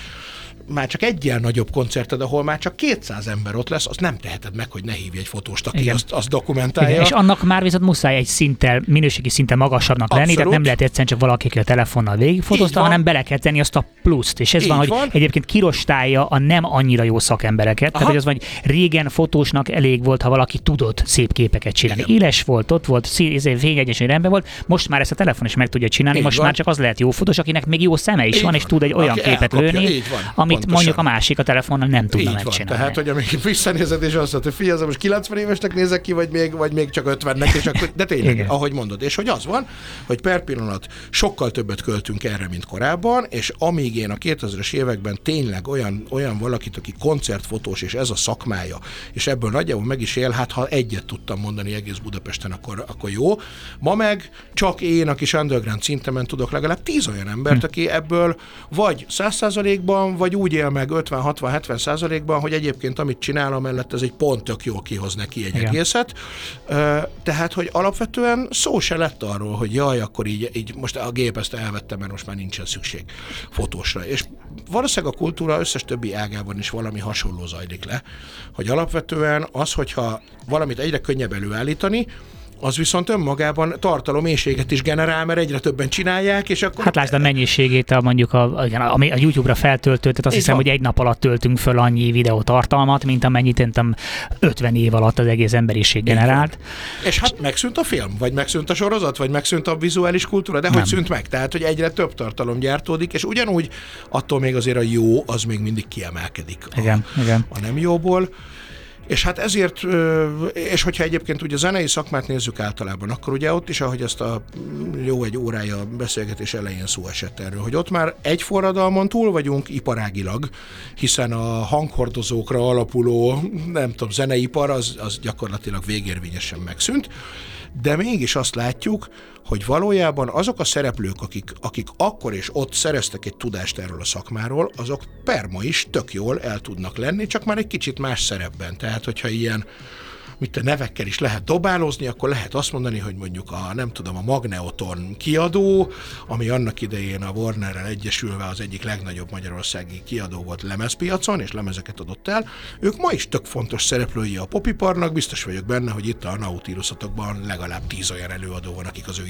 már csak egyen nagyobb koncerted, ahol már csak 200 ember ott lesz, azt nem teheted meg, hogy ne hívj egy fotóst, aki Igen. azt, azt dokumentálja. Igen, és annak már viszont muszáj egy szinttel, minőségi szinten magasabbnak Abszolút. lenni, tehát nem lehet egyszerűen csak valaki, a telefonnal végigfotózta, hanem bele kell tenni azt a pluszt. És ez Így van, van, hogy egyébként kirostálja a nem annyira jó szakembereket. Aha. Tehát, hogy az vagy régen fotósnak elég volt, ha valaki tudott szép képeket csinálni. Igen. Éles volt, ott volt, fényegyes, rendben volt. Most már ezt a telefon is meg tudja csinálni, Így most van. már csak az lehet jó fotós, akinek még jó szeme is Így van, és tud egy olyan képet lőni, amit Pontosan. mondjuk a másik a telefonnal nem tudna Így megcsinálni. Van. Tehát, hogy amikor visszanézed, és azt mondod, hogy figyelj, most 90 évesnek nézek ki, vagy még, vagy még csak 50-nek, és akkor, de tényleg, Igen. ahogy mondod. És hogy az van, hogy per pillanat sokkal többet költünk erre, mint korábban, és amíg én a 2000-es években tényleg olyan, olyan valakit, aki koncertfotós, és ez a szakmája, és ebből nagyjából meg is él, hát ha egyet tudtam mondani egész Budapesten, akkor, akkor jó. Ma meg csak én, aki underground szintemen tudok legalább tíz olyan embert, hm. aki ebből vagy 100%-ban, vagy úgy él meg 50-60-70 százalékban, hogy egyébként amit csinál mellett ez egy pont tök jól kihoz neki egy Igen. egészet. Tehát, hogy alapvetően szó se lett arról, hogy jaj, akkor így, így most a gép ezt elvette, mert most már nincsen szükség fotósra. És valószínűleg a kultúra összes többi ágában is valami hasonló zajlik le, hogy alapvetően az, hogyha valamit egyre könnyebb előállítani, az viszont önmagában tartalomészséget is generál, mert egyre többen csinálják, és akkor... Hát lásd a mennyiségét, a mondjuk a, a, a YouTube-ra feltöltött, azt hiszem, van. hogy egy nap alatt töltünk föl annyi videótartalmat, mint amennyit nem 50 év alatt az egész emberiség generált. És hát megszűnt a film, vagy megszűnt a sorozat, vagy megszűnt a vizuális kultúra, de nem. hogy szűnt meg? Tehát, hogy egyre több tartalom gyártódik, és ugyanúgy attól még azért a jó, az még mindig kiemelkedik. Igen, a, igen. a nem jóból. És hát ezért, és hogyha egyébként ugye a zenei szakmát nézzük általában, akkor ugye ott is, ahogy ezt a jó egy órája beszélgetés elején szó esett erről, hogy ott már egy forradalmon túl vagyunk iparágilag, hiszen a hanghordozókra alapuló, nem tudom, zeneipar az, az gyakorlatilag végérvényesen megszűnt, de mégis azt látjuk, hogy valójában azok a szereplők, akik, akik akkor és ott szereztek egy tudást erről a szakmáról, azok perma is tök jól el tudnak lenni, csak már egy kicsit más szerepben. Tehát, hogyha ilyen mit a nevekkel is lehet dobálózni, akkor lehet azt mondani, hogy mondjuk a, nem tudom, a Magneoton kiadó, ami annak idején a Warnerrel egyesülve az egyik legnagyobb magyarországi kiadó volt lemezpiacon, és lemezeket adott el, ők ma is tök fontos szereplői a popiparnak, biztos vagyok benne, hogy itt a Nautilusotokban legalább tíz olyan előadó van, akik az ő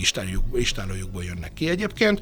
istálójukból jönnek ki egyébként,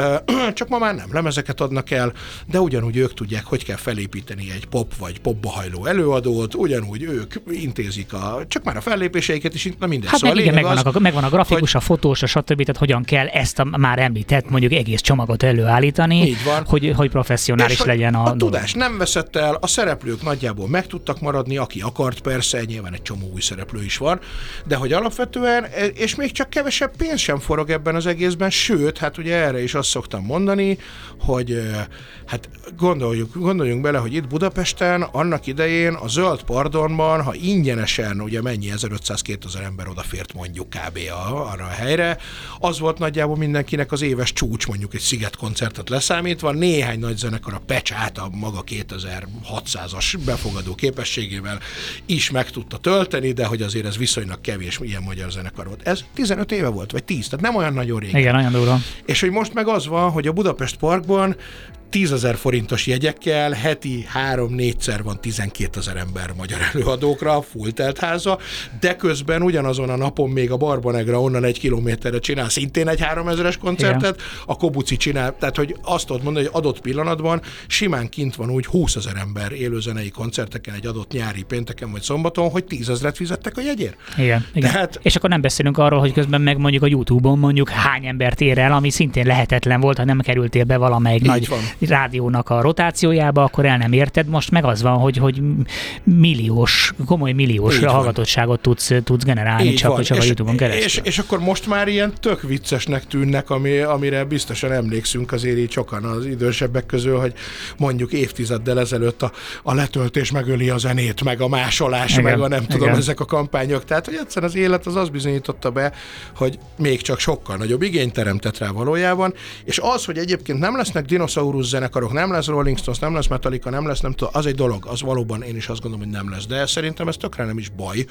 csak ma már nem lemezeket adnak el, de ugyanúgy ők tudják, hogy kell felépíteni egy pop vagy popba hajló előadót, ugyanúgy ők intézik a, csak már a fellépéseiket is, na minden. Hát szóval meg igen, megvan, az, a, megvan a grafikus, hogy, a fotós, a stb. Tehát hogyan kell ezt a már említett mondjuk egész csomagot előállítani, így van. Hogy, hogy professzionális és legyen a, a dolog. tudás nem veszett el, a szereplők nagyjából meg tudtak maradni, aki akart persze, nyilván egy csomó új szereplő is van, de hogy alapvetően, e, és még csak kevesebb pénz sem forog ebben az egészben, sőt, hát ugye erre is azt szoktam mondani, hogy e, hát gondoljuk, gondoljunk bele, hogy itt Budapesten annak idején a zöld pardonban, ha ingyenesen összesen ugye mennyi 1500-2000 ember odafért mondjuk kb. A, arra a helyre. Az volt nagyjából mindenkinek az éves csúcs, mondjuk egy sziget koncertet leszámítva. Néhány nagy zenekar a Pecsát a maga 2600-as befogadó képességével is meg tudta tölteni, de hogy azért ez viszonylag kevés ilyen magyar zenekar volt. Ez 15 éve volt, vagy 10, tehát nem olyan nagyon régen. Igen, nagyon durva. És hogy most meg az van, hogy a Budapest Parkban 10 ezer forintos jegyekkel heti három-négyszer van 12 ezer ember magyar előadókra, full háza, de közben ugyanazon a napon még a Barbanegra onnan egy kilométerre csinál szintén egy 3000-es koncertet, Igen. a Kobuci csinál, tehát hogy azt tudod mondani, hogy adott pillanatban simán kint van úgy 20 ezer ember élőzenei koncerteken egy adott nyári pénteken vagy szombaton, hogy 10 ezeret fizettek a jegyért. Igen, Igen. Tehát... És akkor nem beszélünk arról, hogy közben meg mondjuk a YouTube-on mondjuk hány embert ér el, ami szintén lehetetlen volt, ha nem kerültél be valamelyik Így nagy van rádiónak a rotációjába, akkor el nem érted. Most meg az van, hogy, hogy milliós, komoly milliós Így hallgatottságot tudsz, tudsz generálni Így csak, van. csak és, a YouTube-on keresztül. És, és, akkor most már ilyen tök viccesnek tűnnek, ami, amire biztosan emlékszünk azért így sokan az idősebbek közül, hogy mondjuk évtizeddel ezelőtt a, a letöltés megöli a zenét, meg a másolás, igen, meg a nem tudom, igen. ezek a kampányok. Tehát, hogy egyszerűen az élet az azt bizonyította be, hogy még csak sokkal nagyobb igényt teremtett rá valójában, és az, hogy egyébként nem lesznek dinoszaurusz zenekarok, nem lesz Rolling Stones, nem lesz Metallica, nem lesz, nem tudom, az egy dolog, az valóban én is azt gondolom, hogy nem lesz, de szerintem ez tökre nem is baj,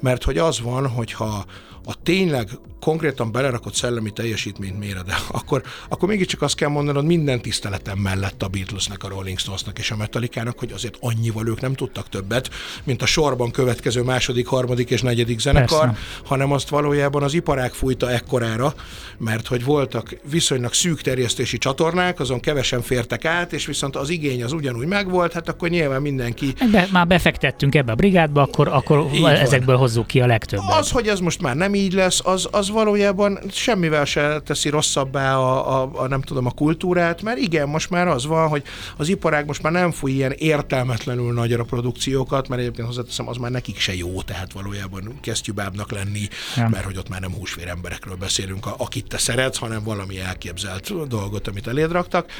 mert hogy az van, hogyha a tényleg konkrétan belerakott szellemi teljesítményt mére, de akkor, akkor mégiscsak azt kell mondanod minden tiszteletem mellett a Beatlesnek, a Rolling Stonesnak és a Metallica-nak, hogy azért annyival ők nem tudtak többet, mint a sorban következő második, harmadik és negyedik zenekar, Persze. hanem azt valójában az iparág fújta ekkorára, mert hogy voltak viszonylag szűk terjesztési csatornák, azon kevesen fértek át, és viszont az igény az ugyanúgy megvolt, hát akkor nyilván mindenki... Be, már befektettünk ebbe a brigádba, akkor, akkor ezekből hozzuk ki a legtöbbet. Az, hogy ez most már nem így lesz, az, az valójában semmivel se teszi rosszabbá a, a, a, nem tudom, a kultúrát, mert igen, most már az van, hogy az iparág most már nem fúj ilyen értelmetlenül nagyra produkciókat, mert egyébként hozzáteszem, az már nekik se jó, tehát valójában kesztyűbábnak lenni, ja. mert hogy ott már nem húsvér emberekről beszélünk, akit te szeretsz, hanem valami elképzelt dolgot, amit eléd raktak,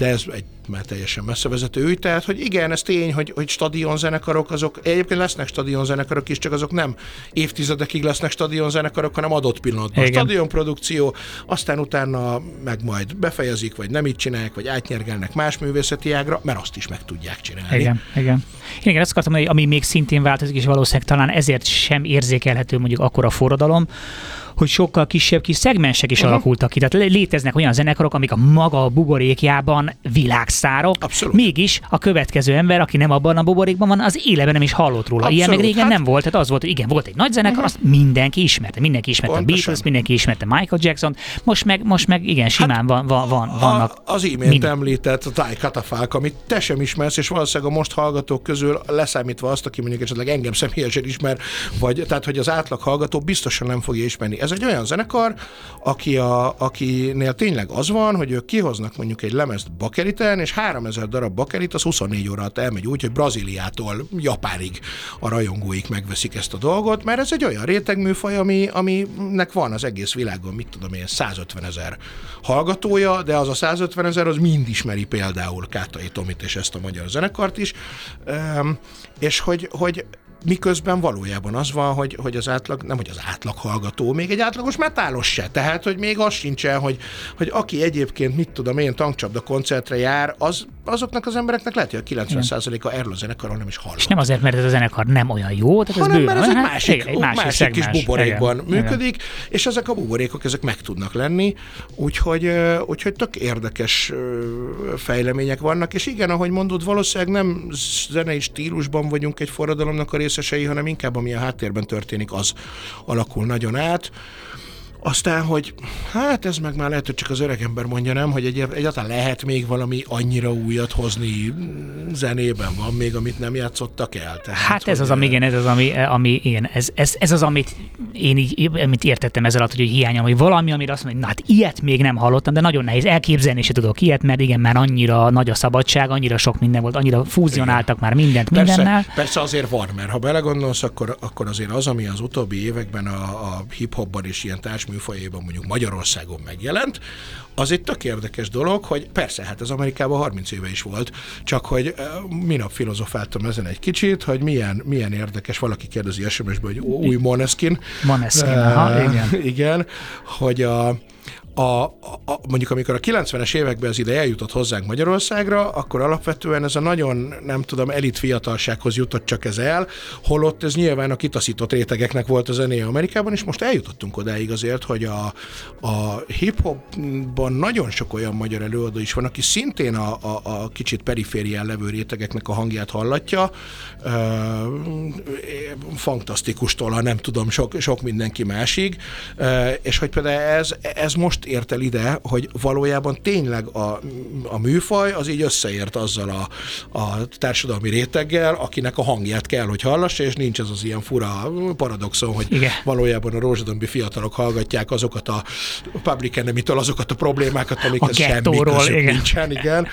de ez egy már teljesen messzevezető ügy, tehát hogy igen, ez tény, hogy, hogy stadionzenekarok, azok egyébként lesznek stadionzenekarok is, csak azok nem évtizedekig lesznek stadionzenekarok, hanem adott pillanatban. Igen. Stadionprodukció, aztán utána meg majd befejezik, vagy nem így csinálják, vagy átnyergelnek más művészeti ágra, mert azt is meg tudják csinálni. Igen, igen. Igen, azt akartam, hogy ami még szintén változik, és valószínűleg talán ezért sem érzékelhető mondjuk akkora forradalom, hogy sokkal kisebb kis szegmensek is uh-huh. alakultak ki. Tehát léteznek olyan zenekarok, amik a maga a buborékjában világszárok, Abszolút. mégis a következő ember, aki nem abban a buborékban van, az éleben nem is hallott róla. Abszolút. Ilyen meg régen hát... nem volt, tehát az volt, hogy igen, volt egy nagy zenekar, uh-huh. azt mindenki ismerte, mindenki ismerte Pontosan. a Beatles, mindenki ismerte Michael Jackson, most meg, most meg igen, simán hát, van, van, van, vannak. A, az imént mind... említett a Ty Katafalk, amit te sem ismersz, és valószínűleg a most hallgatók közül leszámítva azt, aki mondjuk esetleg engem személyesen ismer, vagy tehát, hogy az átlag hallgató biztosan nem fogja ismerni. Ez egy olyan zenekar, aki a, akinél tényleg az van, hogy ők kihoznak mondjuk egy lemezt bakeriten, és 3000 darab bakerit az 24 óra alatt elmegy úgy, hogy Brazíliától Japánig a rajongóik megveszik ezt a dolgot, mert ez egy olyan rétegműfaj, ami, aminek van az egész világon, mit tudom én, 150 ezer hallgatója, de az a 150 ezer az mind ismeri például Kátai Tomit és ezt a magyar zenekart is, és hogy, hogy miközben valójában az van, hogy, hogy az átlag, nem hogy az átlag hallgató, még egy átlagos metálos se. Tehát, hogy még az sincsen, hogy, hogy aki egyébként, mit tudom én, tankcsapda koncertre jár, az, azoknak az embereknek lehet, hogy a 90%-a erről a zenekarról nem is hallott. És nem azért, mert ez a zenekar nem olyan jó, tehát hanem, ez mert ez egy másik, egy másik, másik kis buborékban igen, működik, igen. és ezek a buborékok, ezek meg tudnak lenni, úgyhogy, úgyhogy tök érdekes fejlemények vannak, és igen, ahogy mondod, valószínűleg nem zenei stílusban vagyunk egy forradalomnak a részesei, hanem inkább ami a háttérben történik, az alakul nagyon át. Aztán, hogy hát ez meg már lehet, hogy csak az öreg ember mondja, nem, hogy egy, egyáltalán lehet még valami annyira újat hozni zenében van még, amit nem játszottak el. Tehát, hát ez az, ami, igen, ez az, ami, ami igen, ez, ez, ez az, amit én így, amit értettem ezzel alatt, hogy hiányom, hogy valami, amire azt mondom, hogy na hát ilyet még nem hallottam, de nagyon nehéz elképzelni, se tudok ilyet, mert igen, már annyira nagy a szabadság, annyira sok minden volt, annyira fúzionáltak igen. már mindent persze, mindennel. Persze azért van, mert ha belegondolsz, akkor, akkor azért az, ami az utóbbi években a, a hip-hopban is ilyen társ műfajében mondjuk Magyarországon megjelent, az egy tök érdekes dolog, hogy persze, hát az Amerikában 30 éve is volt, csak hogy minap filozofáltam ezen egy kicsit, hogy milyen, milyen érdekes, valaki kérdezi SMS-ből, hogy új Moneskin. Moneskin, uh, aha, igen. Igen, hogy a, a, a, mondjuk amikor a 90-es években ez ide eljutott hozzánk Magyarországra, akkor alapvetően ez a nagyon, nem tudom, elit fiatalsághoz jutott csak ez el, holott ez nyilván a kitaszított rétegeknek volt a zené Amerikában, és most eljutottunk odáig azért, hogy a, a hip-hopban nagyon sok olyan magyar előadó is van, aki szintén a, a, a kicsit periférián levő rétegeknek a hangját hallatja, uh, fantasztikustól, nem tudom, sok, sok mindenki másig, uh, és hogy például ez, ez most ért el ide, hogy valójában tényleg a, a műfaj az így összeért azzal a, a társadalmi réteggel, akinek a hangját kell, hogy hallassa, és nincs ez az ilyen fura paradoxon, hogy igen. valójában a rózsadombi fiatalok hallgatják azokat a public enemy azokat a problémákat, amik a semmi igen. nincsen, igen.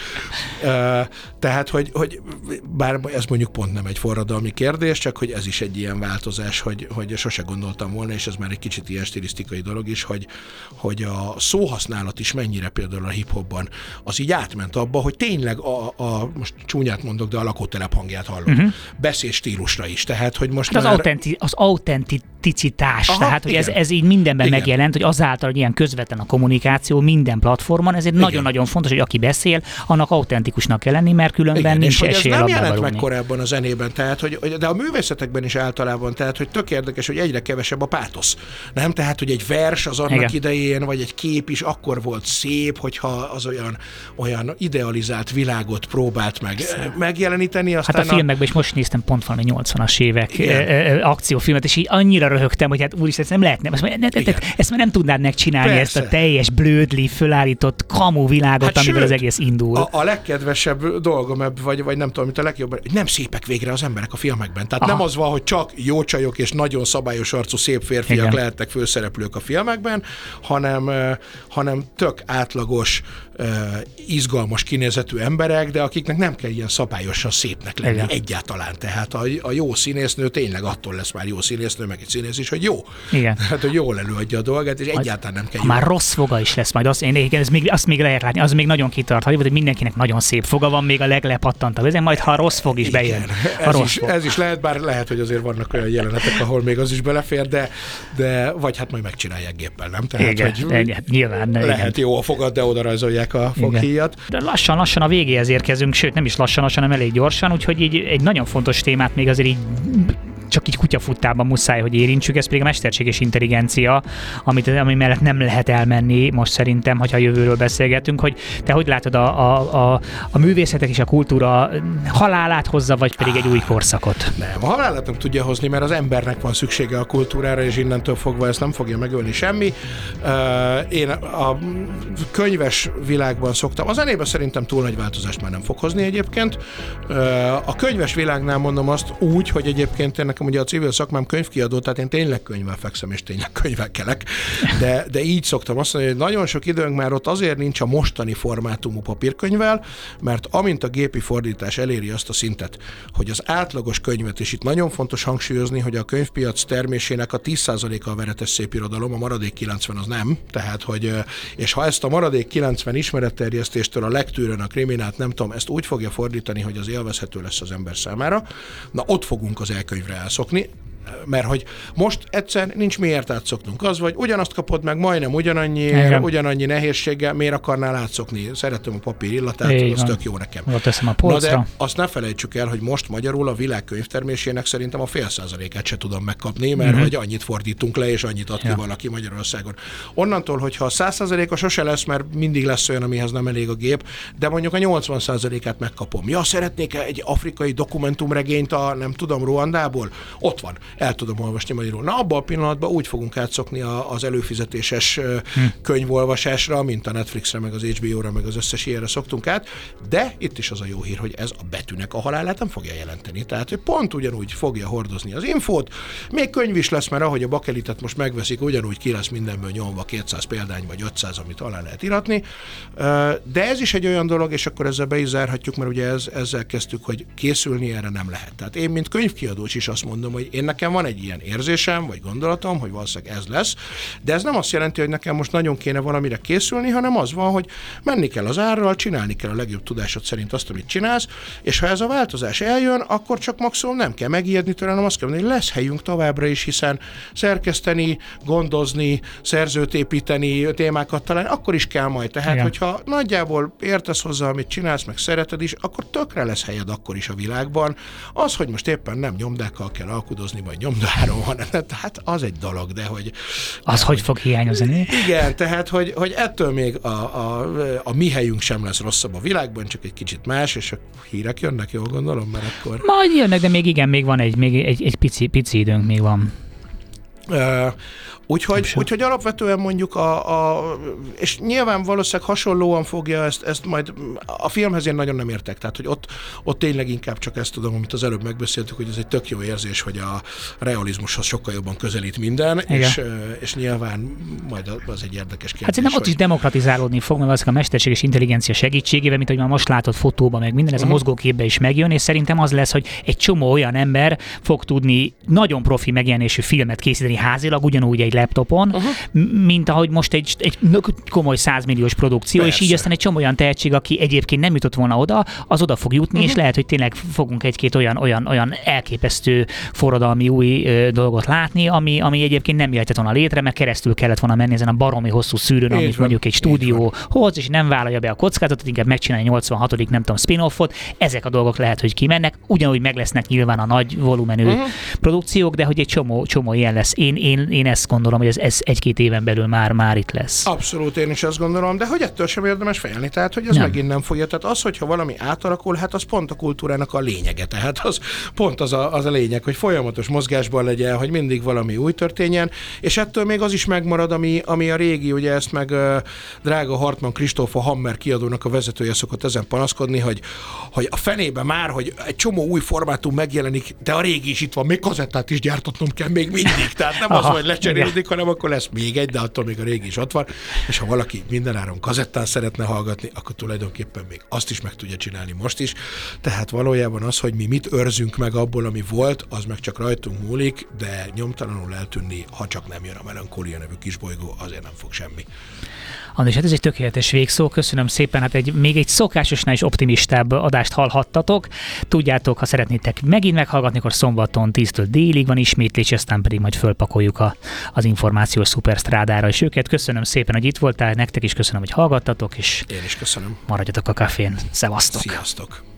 Tehát, hogy, hogy bár ez mondjuk pont nem egy forradalmi kérdés, csak hogy ez is egy ilyen változás, hogy, hogy sose gondoltam volna, és ez már egy kicsit ilyen stilisztikai dolog is, hogy, hogy a szóhasználat is mennyire például a hip-hopban, az így átment abba, hogy tényleg a, a most csúnyát mondok, de a lakótelep hangját hallom. Uh-huh. Beszél stílusra is. Tehát, hogy most hát már... az, autenti, az autenticitás, Aha, tehát, hogy ez, ez így mindenben igen. megjelent, hogy azáltal, hogy ilyen közvetlen a kommunikáció minden platformon, ezért nagyon-nagyon fontos, hogy aki beszél, annak autentikusnak kell lenni, mert különben igen, nincs és esély ez nem jelent meg korábban a zenében, tehát, hogy, de a művészetekben is általában, tehát, hogy tök érdekes, hogy egyre kevesebb a pátosz. Nem? Tehát, hogy egy vers az annak igen. idején, vagy egy kép is akkor volt szép, hogyha az olyan, olyan idealizált világot próbált meg megjeleníteni. Aztán hát a filmekben is most néztem pont valami 80-as évek Igen. akciófilmet, és így annyira röhögtem, hogy hát úristen, ezt nem lehetne, ezt, ne, ne, ezt már nem tudnád megcsinálni, Persze. ezt a teljes blödli, fölállított kamu világot, hát amivel sőt, az egész indul. A, a legkedvesebb dolgom vagy, vagy nem tudom, mint a legjobb, nem szépek végre az emberek a filmekben. Tehát Aha. nem az van, hogy csak jó csajok és nagyon szabályos arcú szép férfiak Igen. lehettek főszereplők a filmekben, hanem, hanem tök átlagos, izgalmas kinézetű emberek, de akiknek nem kell ilyen szabályosan szépnek lenni Igen. egyáltalán. Tehát a, a jó színésznő tényleg attól lesz már jó színésznő, meg egy színész is, hogy jó. Igen. Tehát, hogy jól előadja a dolgát, és egyáltalán nem kell. Ha már rossz foga is lesz majd, azt, én, igen, ez még, azt még lehet látni, az még nagyon kitart, hogy mindenkinek nagyon szép foga van, még a leglepattantabb. Ezért majd, ha a rossz fog is bejön. Ez, rossz is, fog. ez is lehet, bár lehet, hogy azért vannak olyan jelenetek, ahol még az is belefér, de, de vagy hát majd megcsinálják géppel, nem? Tehát, igen, hogy igen, nyilván. Lehet igen. jó a fogad, de oda rajzolják a foghíjat. De lassan-lassan a végéhez érkezünk, sőt nem is lassan-lassan, hanem elég gyorsan, úgyhogy így egy nagyon fontos témát még azért így csak így kutyafuttában muszáj, hogy érintsük, ez pedig a mesterséges intelligencia, amit, ami mellett nem lehet elmenni most szerintem, hogyha a jövőről beszélgetünk, hogy te hogy látod a, a, a, a művészetek és a kultúra halálát hozza, vagy pedig egy új korszakot? Nem, a halálát nem tudja hozni, mert az embernek van szüksége a kultúrára, és innentől fogva ezt nem fogja megölni semmi. Én a könyves világban szoktam, a zenében szerintem túl nagy változást már nem fog hozni egyébként. A könyves világnál mondom azt úgy, hogy egyébként én nekem ugye a civil szakmám könyvkiadó, tehát én tényleg könyvvel fekszem, és tényleg könyvvel kelek, de, de így szoktam azt mondani, hogy nagyon sok időnk már ott azért nincs a mostani formátumú papírkönyvvel, mert amint a gépi fordítás eléri azt a szintet, hogy az átlagos könyvet, és itt nagyon fontos hangsúlyozni, hogy a könyvpiac termésének a 10%-a a veretes szép irodalom, a maradék 90 az nem, tehát hogy, és ha ezt a maradék 90 ismeretterjesztéstől a lektűrön, a kriminát, nem tudom, ezt úgy fogja fordítani, hogy az élvezhető lesz az ember számára, na ott fogunk az elkönyvre elszokni mert hogy most egyszer nincs miért átszoknunk. Az vagy ugyanazt kapod meg majdnem ugyanannyi, ugyanannyi nehézséggel, miért akarnál átszokni? Szeretem a papír illatát, Igen. az tök jó nekem. Oda teszem a polcra. Na de azt ne felejtsük el, hogy most magyarul a világ könyvtermésének szerintem a fél százalékát se tudom megkapni, mert uh-huh. hogy annyit fordítunk le, és annyit ad ki ja. valaki Magyarországon. Onnantól, hogyha a száz százaléka sose lesz, mert mindig lesz olyan, amihez nem elég a gép, de mondjuk a 80 százalékát megkapom. Ja, szeretnék egy afrikai dokumentumregényt a, nem tudom, Ruandából? Ott van el tudom olvasni magyarul. Na, abban a pillanatban úgy fogunk átszokni a, az előfizetéses hm. könyvolvasásra, mint a Netflixre, meg az HBO-ra, meg az összes ilyenre szoktunk át, de itt is az a jó hír, hogy ez a betűnek a halálát nem fogja jelenteni. Tehát, hogy pont ugyanúgy fogja hordozni az infót, még könyv is lesz, mert ahogy a bakelitet most megveszik, ugyanúgy ki lesz mindenből nyomva 200 példány vagy 500, amit alá lehet iratni. De ez is egy olyan dolog, és akkor ezzel be is zárhatjuk, mert ugye ez, ezzel kezdtük, hogy készülni erre nem lehet. Tehát én, mint könyvkiadó is azt mondom, hogy én nekem van egy ilyen érzésem, vagy gondolatom, hogy valószínűleg ez lesz, de ez nem azt jelenti, hogy nekem most nagyon kéne valamire készülni, hanem az van, hogy menni kell az árral, csinálni kell a legjobb tudásod szerint azt, amit csinálsz, és ha ez a változás eljön, akkor csak maximum nem kell megijedni tőle, hanem azt kell mondani, hogy lesz helyünk továbbra is, hiszen szerkeszteni, gondozni, szerzőt építeni, témákat találni, akkor is kell majd. Tehát, Igen. hogyha nagyjából értesz hozzá, amit csinálsz, meg szereted is, akkor tökre lesz helyed akkor is a világban. Az, hogy most éppen nem nyomdákkal kell alkudozni, vagy nyomdáron van, tehát az egy dolog, de hogy... Az hogy fog hiányozni? Igen, tehát hogy, hogy ettől még a, a, a mi helyünk sem lesz rosszabb a világban, csak egy kicsit más, és a hírek jönnek, jól gondolom, mert akkor... Majd jönnek, de még igen, még van egy, még egy, egy pici, pici időnk még van. Úgyhogy, úgyhogy alapvetően mondjuk a, a, és nyilván valószínűleg hasonlóan fogja ezt, ezt majd, a filmhez én nagyon nem értek, tehát hogy ott, ott tényleg inkább csak ezt tudom, amit az előbb megbeszéltük, hogy ez egy tök jó érzés, hogy a realizmushoz sokkal jobban közelít minden, és, és nyilván majd az egy érdekes kérdés. Hát nem ott is demokratizálódni fog, mert a mesterséges intelligencia segítségével, mint hogy már most látod fotóban, meg minden, ez uh-huh. a mhm. mozgóképbe is megjön, és szerintem az lesz, hogy egy csomó olyan ember fog tudni nagyon profi megjelenésű filmet készíteni házilag, ugyanúgy egy laptopon, uh-huh. mint ahogy most egy, egy komoly százmilliós produkció, Persze. és így aztán egy csomó olyan tehetség, aki egyébként nem jutott volna oda, az oda fog jutni, uh-huh. és lehet, hogy tényleg fogunk egy-két olyan, olyan, olyan elképesztő forradalmi új ö, dolgot látni, ami, ami egyébként nem jöhetett volna létre, mert keresztül kellett volna menni ezen a baromi hosszú szűrőn, amit van. mondjuk egy stúdió hoz, és nem vállalja be a kockázatot, inkább megcsinálni 86. nem tudom, spin-offot. Ezek a dolgok lehet, hogy kimennek, ugyanúgy meg lesznek nyilván a nagy volumenű uh-huh. produkciók, de hogy egy csomó, csomó ilyen lesz. Én, én, én ezt gondolom, hogy ez, ez egy-két éven belül már, már itt lesz. Abszolút, én is azt gondolom, de hogy ettől sem érdemes félni, tehát hogy ez nem. megint nem fogja. Tehát az, hogyha valami átalakul, hát az pont a kultúrának a lényege. Tehát az pont az a, az a lényeg, hogy folyamatos mozgásban legyen, hogy mindig valami új történjen, és ettől még az is megmarad, ami, ami a régi, ugye ezt meg uh, drága Hartmann Kristóf a Hammer kiadónak a vezetője szokott ezen panaszkodni, hogy, hogy a fenébe már, hogy egy csomó új formátum megjelenik, de a régi is itt van, még kazettát is gyártatnom kell még mindig. Tehát nem Aha, az, hogy lecserélődik, hanem akkor lesz még egy, de attól még a régi is ott van. És ha valaki mindenáron kazettán szeretne hallgatni, akkor tulajdonképpen még azt is meg tudja csinálni most is. Tehát valójában az, hogy mi mit őrzünk meg abból, ami volt, az meg csak rajtunk múlik, de nyomtalanul eltűnni, ha csak nem jön a melankólia nevű kisbolygó, azért nem fog semmi. András, hát ez egy tökéletes végszó, köszönöm szépen, hát egy, még egy szokásosnál is optimistább adást hallhattatok. Tudjátok, ha szeretnétek megint meghallgatni, akkor szombaton 10-től délig van ismétlés, aztán pedig majd fölpakoljuk a, az információs szuperstrádára és őket. Köszönöm szépen, hogy itt voltál, nektek is köszönöm, hogy hallgattatok, és én is köszönöm. Maradjatok a kafén. Szevasztok! Sziasztok!